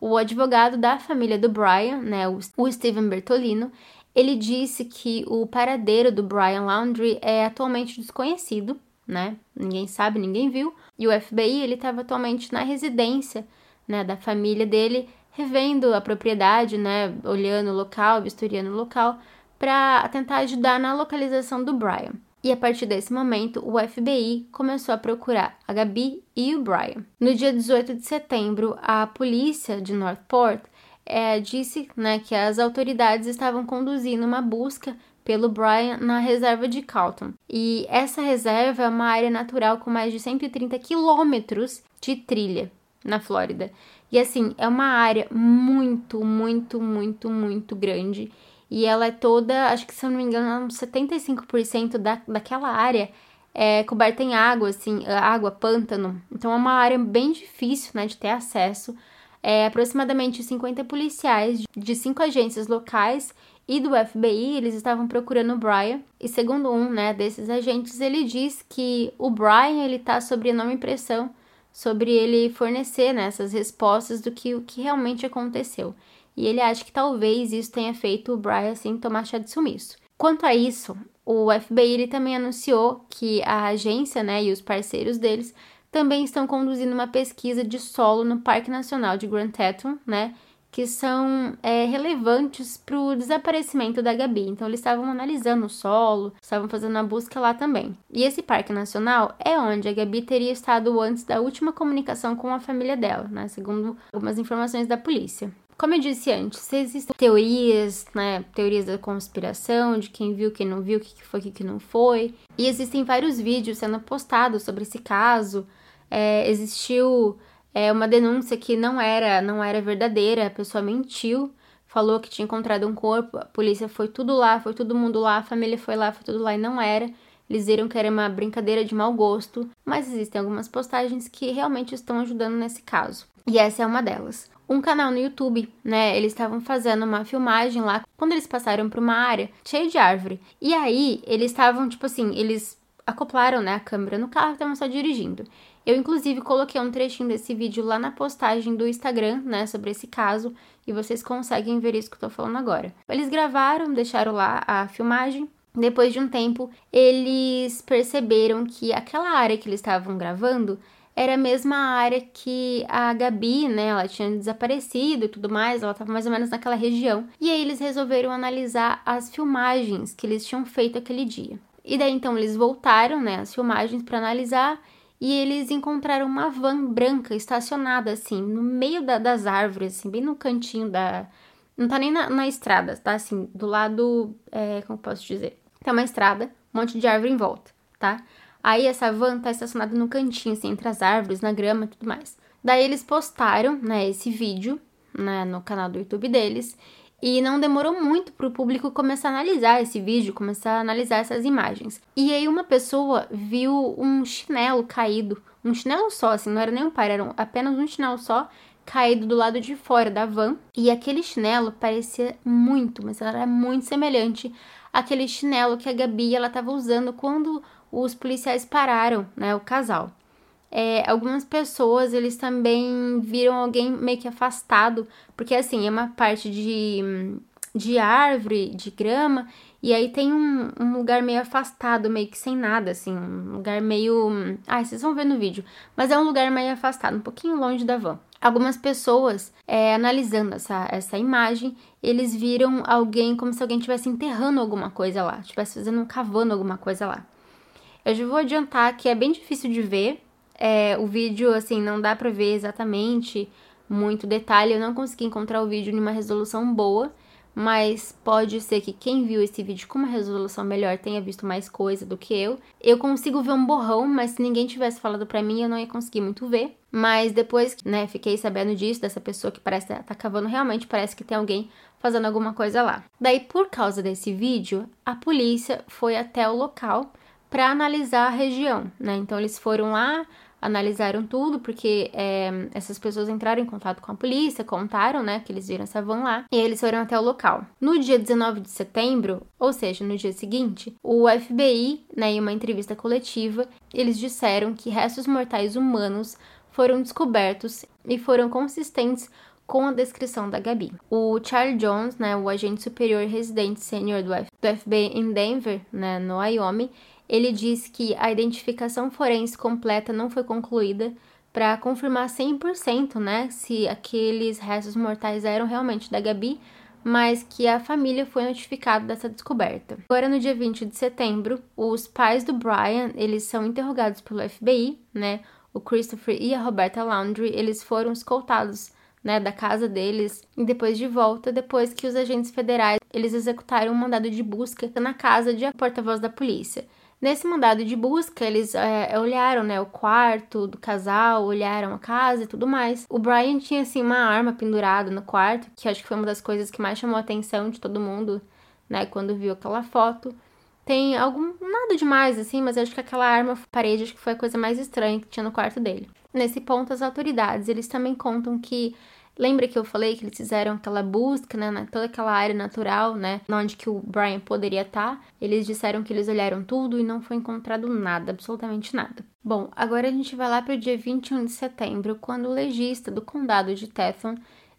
O advogado da família do Brian, né, o Steven Bertolino, ele disse que o paradeiro do Brian Laundrie é atualmente desconhecido, né? Ninguém sabe, ninguém viu. E o FBI ele estava atualmente na residência, né, da família dele, revendo a propriedade, né, olhando o local, vistoriando o local, para tentar ajudar na localização do Brian. E a partir desse momento, o FBI começou a procurar a Gabi e o Brian. No dia 18 de setembro, a polícia de Northport é, disse né, que as autoridades estavam conduzindo uma busca pelo Brian na reserva de Calton. E essa reserva é uma área natural com mais de 130 quilômetros de trilha na Flórida. E assim, é uma área muito, muito, muito, muito grande e ela é toda, acho que se eu não me engano, 75% da, daquela área é coberta em água, assim, água, pântano. Então é uma área bem difícil, né, de ter acesso. É, aproximadamente 50 policiais de cinco agências locais e do FBI, eles estavam procurando o Brian. E segundo um, né, desses agentes, ele diz que o Brian, ele tá sob enorme pressão sobre ele fornecer né, essas respostas do que o que realmente aconteceu. E ele acha que talvez isso tenha feito o Brian assim tomar chá de sumiço. Quanto a isso, o FBI também anunciou que a agência, né, e os parceiros deles também estão conduzindo uma pesquisa de solo no Parque Nacional de Grand Teton, né, que são é, relevantes para o desaparecimento da Gabi. Então, eles estavam analisando o solo, estavam fazendo a busca lá também. E esse Parque Nacional é onde a Gabi teria estado antes da última comunicação com a família dela, né, segundo algumas informações da polícia. Como eu disse antes, existem teorias, né, teorias da conspiração, de quem viu, quem não viu, o que foi, o que não foi. E existem vários vídeos sendo postados sobre esse caso. É, existiu é, uma denúncia que não era, não era verdadeira, a pessoa mentiu, falou que tinha encontrado um corpo, a polícia foi tudo lá, foi todo mundo lá, a família foi lá, foi tudo lá e não era. Eles viram que era uma brincadeira de mau gosto, mas existem algumas postagens que realmente estão ajudando nesse caso. E essa é uma delas um canal no YouTube, né? Eles estavam fazendo uma filmagem lá quando eles passaram por uma área cheia de árvore. E aí eles estavam, tipo assim, eles acoplaram, né, a câmera no carro e estavam só dirigindo. Eu, inclusive, coloquei um trechinho desse vídeo lá na postagem do Instagram, né, sobre esse caso, e vocês conseguem ver isso que eu tô falando agora. Eles gravaram, deixaram lá a filmagem. Depois de um tempo, eles perceberam que aquela área que eles estavam gravando era a mesma área que a Gabi, né? Ela tinha desaparecido e tudo mais, ela estava mais ou menos naquela região. E aí eles resolveram analisar as filmagens que eles tinham feito aquele dia. E daí então eles voltaram, né, as filmagens para analisar e eles encontraram uma van branca estacionada assim no meio da, das árvores, assim, bem no cantinho da. Não tá nem na, na estrada, tá assim, do lado. É, como posso dizer? Tem uma estrada, um monte de árvore em volta, tá? Aí essa van tá estacionada no cantinho, assim, entre as árvores, na grama e tudo mais. Daí eles postaram, né, esse vídeo, né, no canal do YouTube deles. E não demorou muito para o público começar a analisar esse vídeo, começar a analisar essas imagens. E aí uma pessoa viu um chinelo caído, um chinelo só, assim, não era nem um par, era apenas um chinelo só, caído do lado de fora da van. E aquele chinelo parecia muito, mas era muito semelhante àquele chinelo que a Gabi ela estava usando quando os policiais pararam, né, o casal. É, algumas pessoas, eles também viram alguém meio que afastado, porque assim, é uma parte de, de árvore, de grama, e aí tem um, um lugar meio afastado, meio que sem nada, assim, um lugar meio... Ah, vocês vão ver no vídeo, mas é um lugar meio afastado, um pouquinho longe da van. Algumas pessoas, é, analisando essa, essa imagem, eles viram alguém como se alguém estivesse enterrando alguma coisa lá, estivesse fazendo, cavando alguma coisa lá. Eu já vou adiantar que é bem difícil de ver. É, o vídeo, assim, não dá pra ver exatamente muito detalhe. Eu não consegui encontrar o vídeo em uma resolução boa, mas pode ser que quem viu esse vídeo com uma resolução melhor tenha visto mais coisa do que eu. Eu consigo ver um borrão, mas se ninguém tivesse falado pra mim, eu não ia conseguir muito ver. Mas depois, né, fiquei sabendo disso, dessa pessoa que parece estar tá cavando, realmente parece que tem alguém fazendo alguma coisa lá. Daí, por causa desse vídeo, a polícia foi até o local para analisar a região, né? Então eles foram lá, analisaram tudo, porque é, essas pessoas entraram em contato com a polícia, contaram, né, que eles viram essa van lá, e eles foram até o local. No dia 19 de setembro, ou seja, no dia seguinte, o FBI, né, em uma entrevista coletiva, eles disseram que restos mortais humanos foram descobertos e foram consistentes com a descrição da Gabi. O Charles Jones, né, o agente superior residente sênior do, do FBI em Denver, né, no Wyoming, ele diz que a identificação forense completa não foi concluída para confirmar 100%, né, se aqueles restos mortais eram realmente da Gabi, mas que a família foi notificada dessa descoberta. Agora, no dia 20 de setembro, os pais do Brian, eles são interrogados pelo FBI, né, o Christopher e a Roberta Laundrie, eles foram escoltados né, da casa deles e depois de volta, depois que os agentes federais eles executaram um mandado de busca na casa de porta-voz da polícia. Nesse mandado de busca, eles é, olharam, né, o quarto do casal, olharam a casa e tudo mais. O Brian tinha, assim, uma arma pendurada no quarto, que acho que foi uma das coisas que mais chamou a atenção de todo mundo, né, quando viu aquela foto. Tem algum, nada demais, assim, mas acho que aquela arma parede, acho que foi a coisa mais estranha que tinha no quarto dele. Nesse ponto, as autoridades, eles também contam que Lembra que eu falei que eles fizeram aquela busca, né, toda aquela área natural, né, onde que o Brian poderia estar? Tá? Eles disseram que eles olharam tudo e não foi encontrado nada, absolutamente nada. Bom, agora a gente vai lá para o dia 21 de setembro, quando o legista do condado de Teflon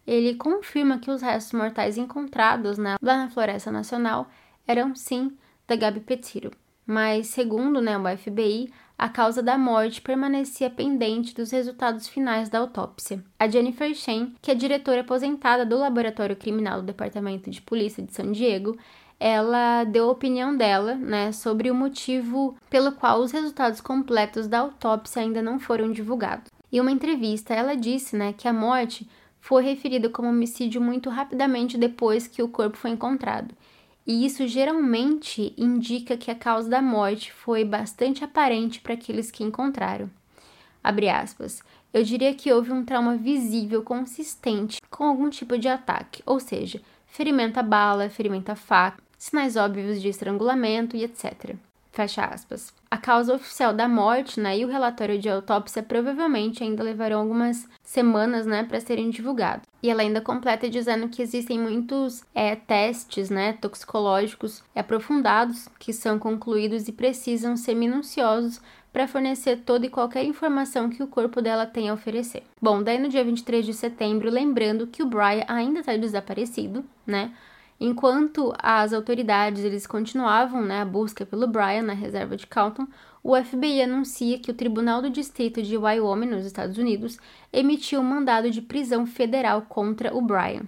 ele confirma que os restos mortais encontrados né, lá na Floresta Nacional eram sim da Gabi Petiro. Mas, segundo né, o FBI, a causa da morte permanecia pendente dos resultados finais da autópsia. A Jennifer Shen, que é diretora aposentada do Laboratório Criminal do Departamento de Polícia de São Diego, ela deu a opinião dela, né, sobre o motivo pelo qual os resultados completos da autópsia ainda não foram divulgados. Em uma entrevista, ela disse, né, que a morte foi referida como homicídio muito rapidamente depois que o corpo foi encontrado. E isso geralmente indica que a causa da morte foi bastante aparente para aqueles que encontraram. Abre aspas. Eu diria que houve um trauma visível consistente com algum tipo de ataque, ou seja, ferimento a bala, ferimento a faca, sinais óbvios de estrangulamento e etc. Fecha aspas. A causa oficial da morte né, e o relatório de autópsia provavelmente ainda levarão algumas semanas né, para serem divulgados. E ela ainda completa dizendo que existem muitos é, testes né, toxicológicos aprofundados que são concluídos e precisam ser minuciosos para fornecer toda e qualquer informação que o corpo dela tem a oferecer. Bom, daí no dia 23 de setembro, lembrando que o Brian ainda está desaparecido, né? Enquanto as autoridades eles continuavam né, a busca pelo Brian na reserva de Calton, o FBI anuncia que o Tribunal do Distrito de Wyoming, nos Estados Unidos, emitiu um mandado de prisão federal contra o Brian.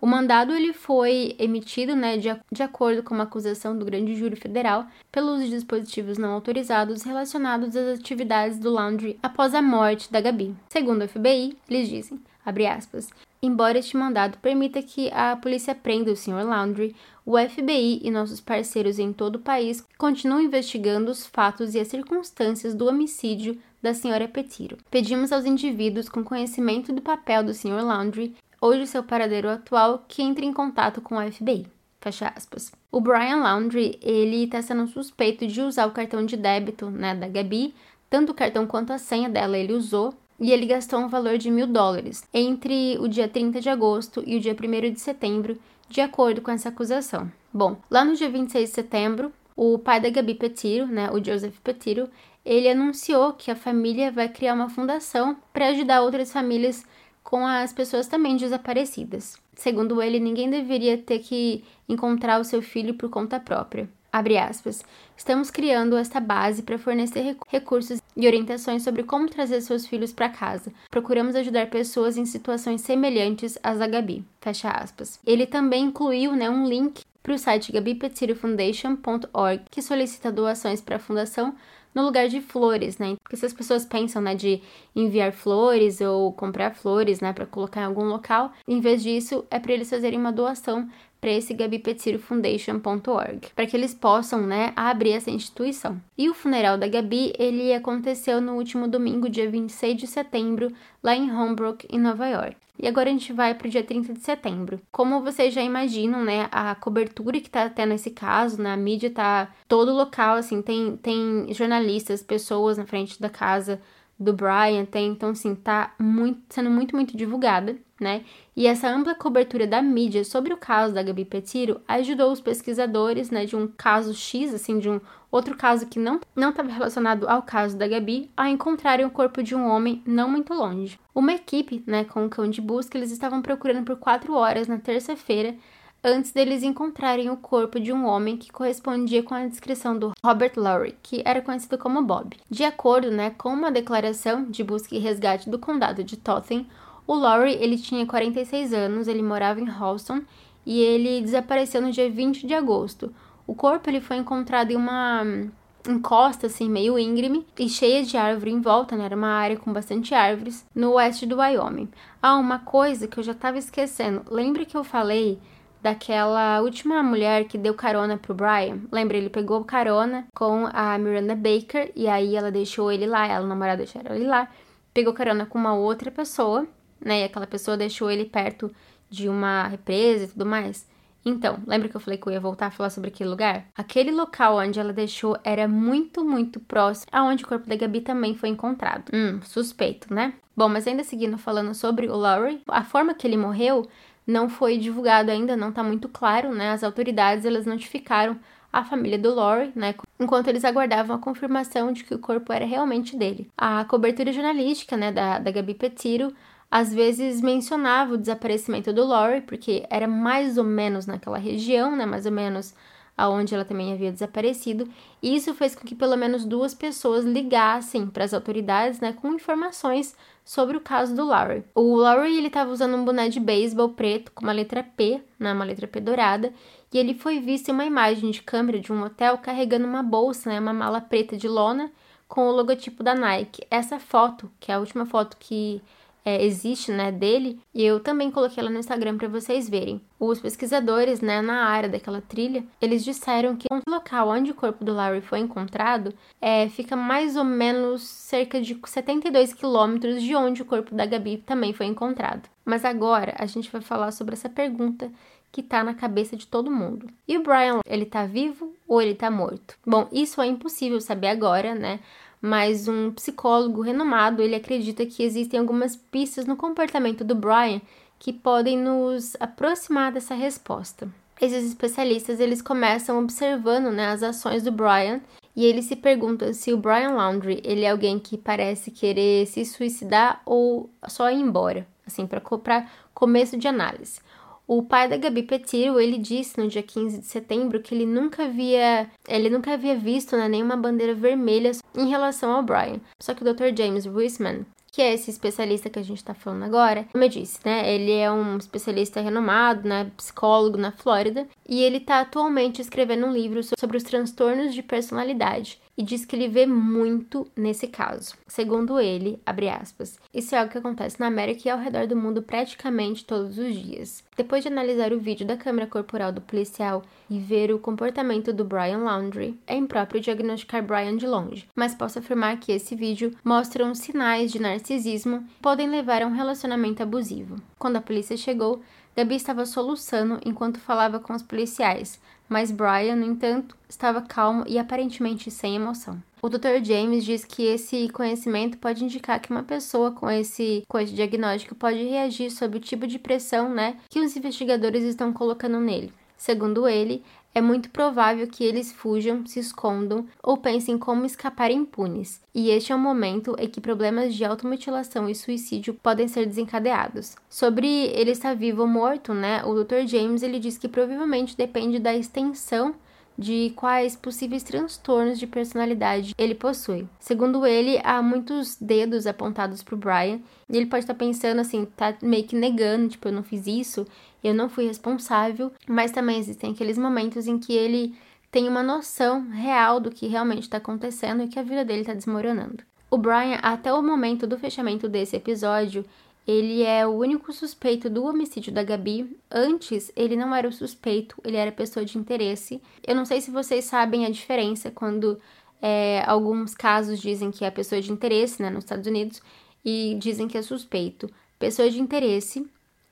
O mandado ele foi emitido né, de, de acordo com uma acusação do Grande Júri Federal pelo uso de dispositivos não autorizados relacionados às atividades do Laundry após a morte da Gabi. Segundo o FBI, eles dizem, abre aspas, Embora este mandado permita que a polícia prenda o Sr. Laundry, o FBI e nossos parceiros em todo o país continuam investigando os fatos e as circunstâncias do homicídio da Sra. Petiro. Pedimos aos indivíduos com conhecimento do papel do Sr. Laundry ou de seu paradeiro atual que entrem em contato com o FBI. Fecha aspas. O Brian Laundry, ele está sendo suspeito de usar o cartão de débito né, da Gabi, tanto o cartão quanto a senha dela ele usou, e ele gastou um valor de mil dólares entre o dia 30 de agosto e o dia 1 de setembro, de acordo com essa acusação. Bom, lá no dia 26 de setembro, o pai da Gabi Petiro, né, o Joseph Petiro, ele anunciou que a família vai criar uma fundação para ajudar outras famílias com as pessoas também desaparecidas. Segundo ele, ninguém deveria ter que encontrar o seu filho por conta própria. Abre aspas. Estamos criando esta base para fornecer recursos e orientações sobre como trazer seus filhos para casa. Procuramos ajudar pessoas em situações semelhantes às da Gabi. Fecha aspas. Ele também incluiu né, um link para o site gabipetirifoundation.org, que solicita doações para a fundação no lugar de flores, né? Porque se as pessoas pensam, né, de enviar flores ou comprar flores, né, para colocar em algum local, em vez disso, é para eles fazerem uma doação para esse gabipetirofoundation.org, para que eles possam, né, abrir essa instituição. E o funeral da Gabi, ele aconteceu no último domingo, dia 26 de setembro, lá em Holbrook, em Nova York. E agora a gente vai para o dia 30 de setembro. Como vocês já imaginam, né, a cobertura que tá tendo esse caso, na né, mídia tá todo local, assim, tem, tem jornalistas, pessoas na frente da casa do Brian, tem, então assim, tá muito, sendo muito, muito divulgada né? E essa ampla cobertura da mídia sobre o caso da Gabi Petiro ajudou os pesquisadores, né, de um caso X, assim, de um outro caso que não não estava relacionado ao caso da Gabi, a encontrarem o corpo de um homem não muito longe. Uma equipe, né, com um cão de busca, eles estavam procurando por quatro horas na terça-feira antes deles encontrarem o corpo de um homem que correspondia com a descrição do Robert Lowry, que era conhecido como Bob. De acordo né, com uma declaração de busca e resgate do condado de Totten, o Laurie, ele tinha 46 anos, ele morava em Halston e ele desapareceu no dia 20 de agosto. O corpo ele foi encontrado em uma encosta assim meio íngreme e cheia de árvore em volta, né? Era uma área com bastante árvores no oeste do Wyoming. Ah, uma coisa que eu já estava esquecendo. Lembra que eu falei daquela última mulher que deu carona pro Brian? Lembra, ele pegou carona com a Miranda Baker e aí ela deixou ele lá, ela namorada deixou ele lá, pegou carona com uma outra pessoa né? E aquela pessoa deixou ele perto de uma represa e tudo mais. Então, lembra que eu falei que eu ia voltar a falar sobre aquele lugar? Aquele local onde ela deixou era muito, muito próximo aonde o corpo da Gabi também foi encontrado. Hum, suspeito, né? Bom, mas ainda seguindo falando sobre o Laurie, a forma que ele morreu não foi divulgado ainda, não tá muito claro, né? As autoridades, elas notificaram a família do Laurie, né, enquanto eles aguardavam a confirmação de que o corpo era realmente dele. A cobertura jornalística, né, da, da Gabi Petiro às vezes mencionava o desaparecimento do Laurie, porque era mais ou menos naquela região, né, mais ou menos aonde ela também havia desaparecido, e isso fez com que pelo menos duas pessoas ligassem para as autoridades, né, com informações sobre o caso do Laurie. O Laurie ele estava usando um boné de beisebol preto com uma letra P, né, uma letra P dourada, e ele foi visto em uma imagem de câmera de um hotel carregando uma bolsa, né, uma mala preta de lona com o logotipo da Nike. Essa foto, que é a última foto que é, existe, né, dele, e eu também coloquei ela no Instagram para vocês verem. Os pesquisadores, né, na área daquela trilha, eles disseram que o local onde o corpo do Larry foi encontrado é, fica mais ou menos cerca de 72 quilômetros de onde o corpo da Gabi também foi encontrado. Mas agora a gente vai falar sobre essa pergunta que tá na cabeça de todo mundo. E o Brian, ele tá vivo ou ele tá morto? Bom, isso é impossível saber agora, né? Mas um psicólogo renomado ele acredita que existem algumas pistas no comportamento do Brian que podem nos aproximar dessa resposta. Esses especialistas eles começam observando né, as ações do Brian e eles se perguntam se o Brian Laundrie ele é alguém que parece querer se suicidar ou só ir embora, assim para começo de análise. O pai da Gabi Petiro, ele disse no dia 15 de setembro que ele nunca havia, ele nunca havia visto né, nenhuma bandeira vermelha em relação ao Brian. Só que o Dr. James Wiseman, que é esse especialista que a gente está falando agora, como eu disse, né, ele é um especialista renomado, né, psicólogo na Flórida, e ele está atualmente escrevendo um livro sobre os transtornos de personalidade e diz que ele vê muito nesse caso. Segundo ele, aspas, isso é algo que acontece na América e ao redor do mundo praticamente todos os dias. Depois de analisar o vídeo da câmera corporal do policial e ver o comportamento do Brian Laundrie, é impróprio diagnosticar Brian de longe, mas posso afirmar que esse vídeo mostra uns sinais de narcisismo que podem levar a um relacionamento abusivo. Quando a polícia chegou, Gabi estava soluçando enquanto falava com os policiais, mas Brian, no entanto, estava calmo e aparentemente sem emoção. O Dr. James diz que esse conhecimento pode indicar que uma pessoa com esse, com esse diagnóstico pode reagir sob o tipo de pressão né, que os investigadores estão colocando nele. Segundo ele, é muito provável que eles fujam, se escondam ou pensem como escapar impunes. E este é o momento em que problemas de automutilação e suicídio podem ser desencadeados. Sobre ele estar vivo ou morto, né? O Dr. James ele diz que provavelmente depende da extensão de quais possíveis transtornos de personalidade ele possui. Segundo ele, há muitos dedos apontados para o Brian e ele pode estar pensando assim, tá meio que negando, tipo, eu não fiz isso, eu não fui responsável, mas também existem aqueles momentos em que ele tem uma noção real do que realmente está acontecendo e que a vida dele está desmoronando. O Brian, até o momento do fechamento desse episódio, ele é o único suspeito do homicídio da Gabi. Antes, ele não era o suspeito, ele era pessoa de interesse. Eu não sei se vocês sabem a diferença quando é, alguns casos dizem que é pessoa de interesse, né, nos Estados Unidos, e dizem que é suspeito. Pessoa de interesse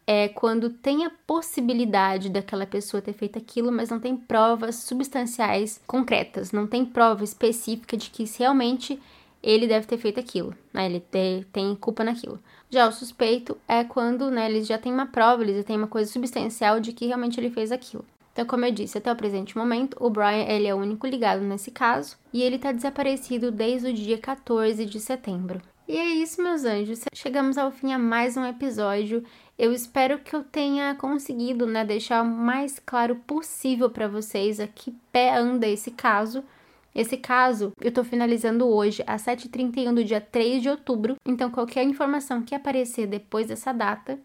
é quando tem a possibilidade daquela pessoa ter feito aquilo, mas não tem provas substanciais concretas, não tem prova específica de que realmente ele deve ter feito aquilo, né? Ele tem culpa naquilo. Já o suspeito é quando, né, eles já têm uma prova, eles já têm uma coisa substancial de que realmente ele fez aquilo. Então, como eu disse, até o presente momento, o Brian ele é o único ligado nesse caso e ele está desaparecido desde o dia 14 de setembro. E é isso, meus anjos. Chegamos ao fim a mais um episódio. Eu espero que eu tenha conseguido, né, deixar o mais claro possível para vocês a que pé anda esse caso esse caso eu tô finalizando hoje, às 7h31 do dia 3 de outubro, então qualquer informação que aparecer depois dessa data,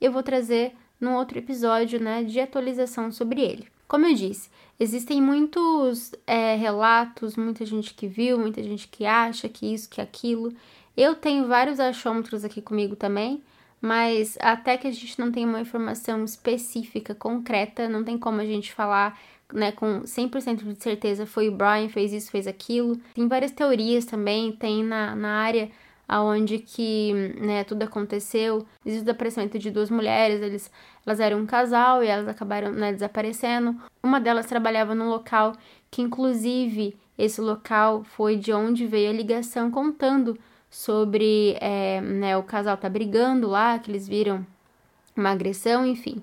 eu vou trazer num outro episódio né, de atualização sobre ele. Como eu disse, existem muitos é, relatos, muita gente que viu, muita gente que acha que isso, que aquilo. Eu tenho vários achômetros aqui comigo também, mas até que a gente não tenha uma informação específica, concreta, não tem como a gente falar né, com 100% de certeza foi o Brian, fez isso, fez aquilo. Tem várias teorias também, tem na, na área aonde que né, tudo aconteceu. Existe o desaparecimento de duas mulheres, eles, elas eram um casal e elas acabaram né, desaparecendo. Uma delas trabalhava num local que, inclusive, esse local foi de onde veio a ligação contando sobre é, né, o casal tá brigando lá, que eles viram uma agressão, enfim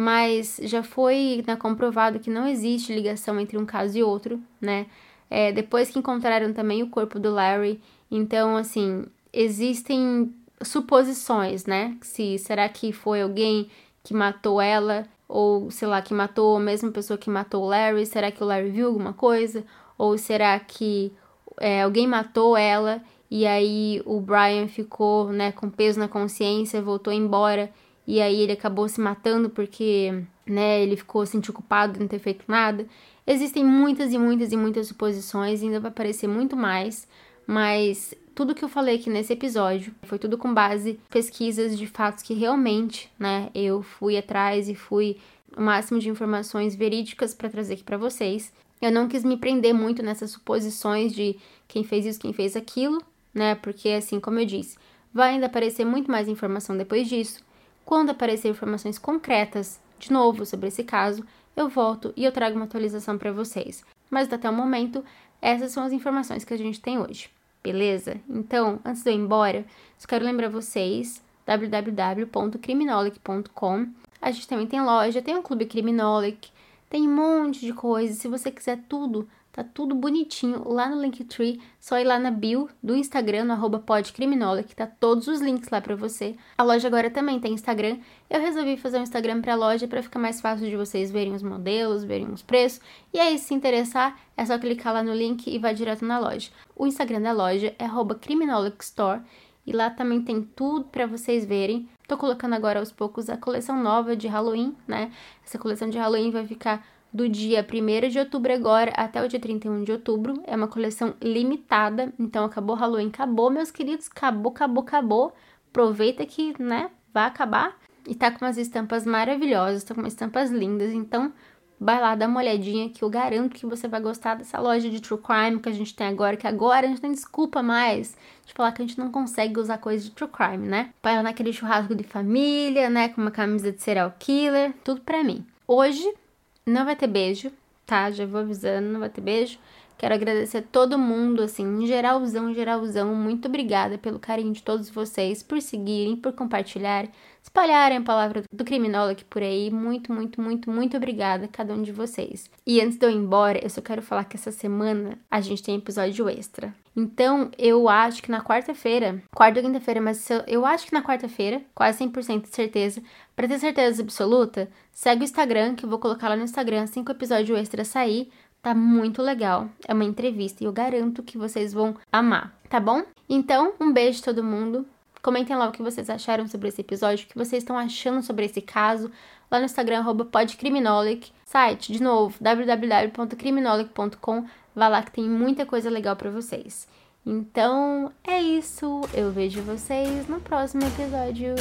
mas já foi né, comprovado que não existe ligação entre um caso e outro, né? É, depois que encontraram também o corpo do Larry, então, assim, existem suposições, né? Se será que foi alguém que matou ela ou sei lá que matou a mesma pessoa que matou o Larry? Será que o Larry viu alguma coisa? Ou será que é, alguém matou ela e aí o Brian ficou, né, com peso na consciência, voltou embora e aí ele acabou se matando porque, né, ele ficou sentindo culpado de não ter feito nada. Existem muitas e muitas e muitas suposições, ainda vai aparecer muito mais, mas tudo que eu falei aqui nesse episódio foi tudo com base em pesquisas de fatos que realmente, né, eu fui atrás e fui o máximo de informações verídicas para trazer aqui para vocês. Eu não quis me prender muito nessas suposições de quem fez isso, quem fez aquilo, né? Porque, assim, como eu disse, vai ainda aparecer muito mais informação depois disso. Quando aparecer informações concretas, de novo, sobre esse caso, eu volto e eu trago uma atualização para vocês. Mas até o momento, essas são as informações que a gente tem hoje. Beleza? Então, antes de eu ir embora, só quero lembrar vocês www.criminolic.com. A gente também tem loja, tem um clube Criminolic, tem um monte de coisa. Se você quiser tudo, Tá tudo bonitinho lá no Linktree. Só ir lá na bio do Instagram, no arroba podcriminóloga, que tá todos os links lá pra você. A loja agora também tem Instagram. Eu resolvi fazer um Instagram pra loja para ficar mais fácil de vocês verem os modelos, verem os preços. E aí, se interessar, é só clicar lá no link e vai direto na loja. O Instagram da loja é arroba criminologstore. E lá também tem tudo para vocês verem. Tô colocando agora aos poucos a coleção nova de Halloween, né? Essa coleção de Halloween vai ficar do dia 1 de outubro agora até o dia 31 de outubro. É uma coleção limitada, então acabou Halloween, acabou, meus queridos, acabou, acabou, acabou. Aproveita que, né, vai acabar. E tá com umas estampas maravilhosas, tá com umas estampas lindas, então vai lá dar uma olhadinha que eu garanto que você vai gostar dessa loja de true crime que a gente tem agora, que agora a gente tem desculpa mais de falar que a gente não consegue usar coisa de true crime, né? Vai lá naquele churrasco de família, né, com uma camisa de serial killer, tudo pra mim. Hoje não vai ter beijo, tá? Já vou avisando, não vai ter beijo. Quero agradecer a todo mundo, assim, em geralzão, geralzão. Muito obrigada pelo carinho de todos vocês, por seguirem, por compartilhar, espalharem a palavra do criminólogo por aí. Muito, muito, muito, muito obrigada a cada um de vocês. E antes de eu ir embora, eu só quero falar que essa semana a gente tem episódio extra. Então, eu acho que na quarta-feira, quarta ou quinta-feira, mas eu acho que na quarta-feira, quase 100% de certeza, para ter certeza absoluta, segue o Instagram, que eu vou colocar lá no Instagram assim que o episódio extra sair. Tá muito legal. É uma entrevista e eu garanto que vocês vão amar, tá bom? Então, um beijo todo mundo. Comentem lá o que vocês acharam sobre esse episódio, o que vocês estão achando sobre esse caso, lá no Instagram, podcriminolic. Site, de novo, www.criminolic.com. Vá lá que tem muita coisa legal para vocês. Então, é isso. Eu vejo vocês no próximo episódio.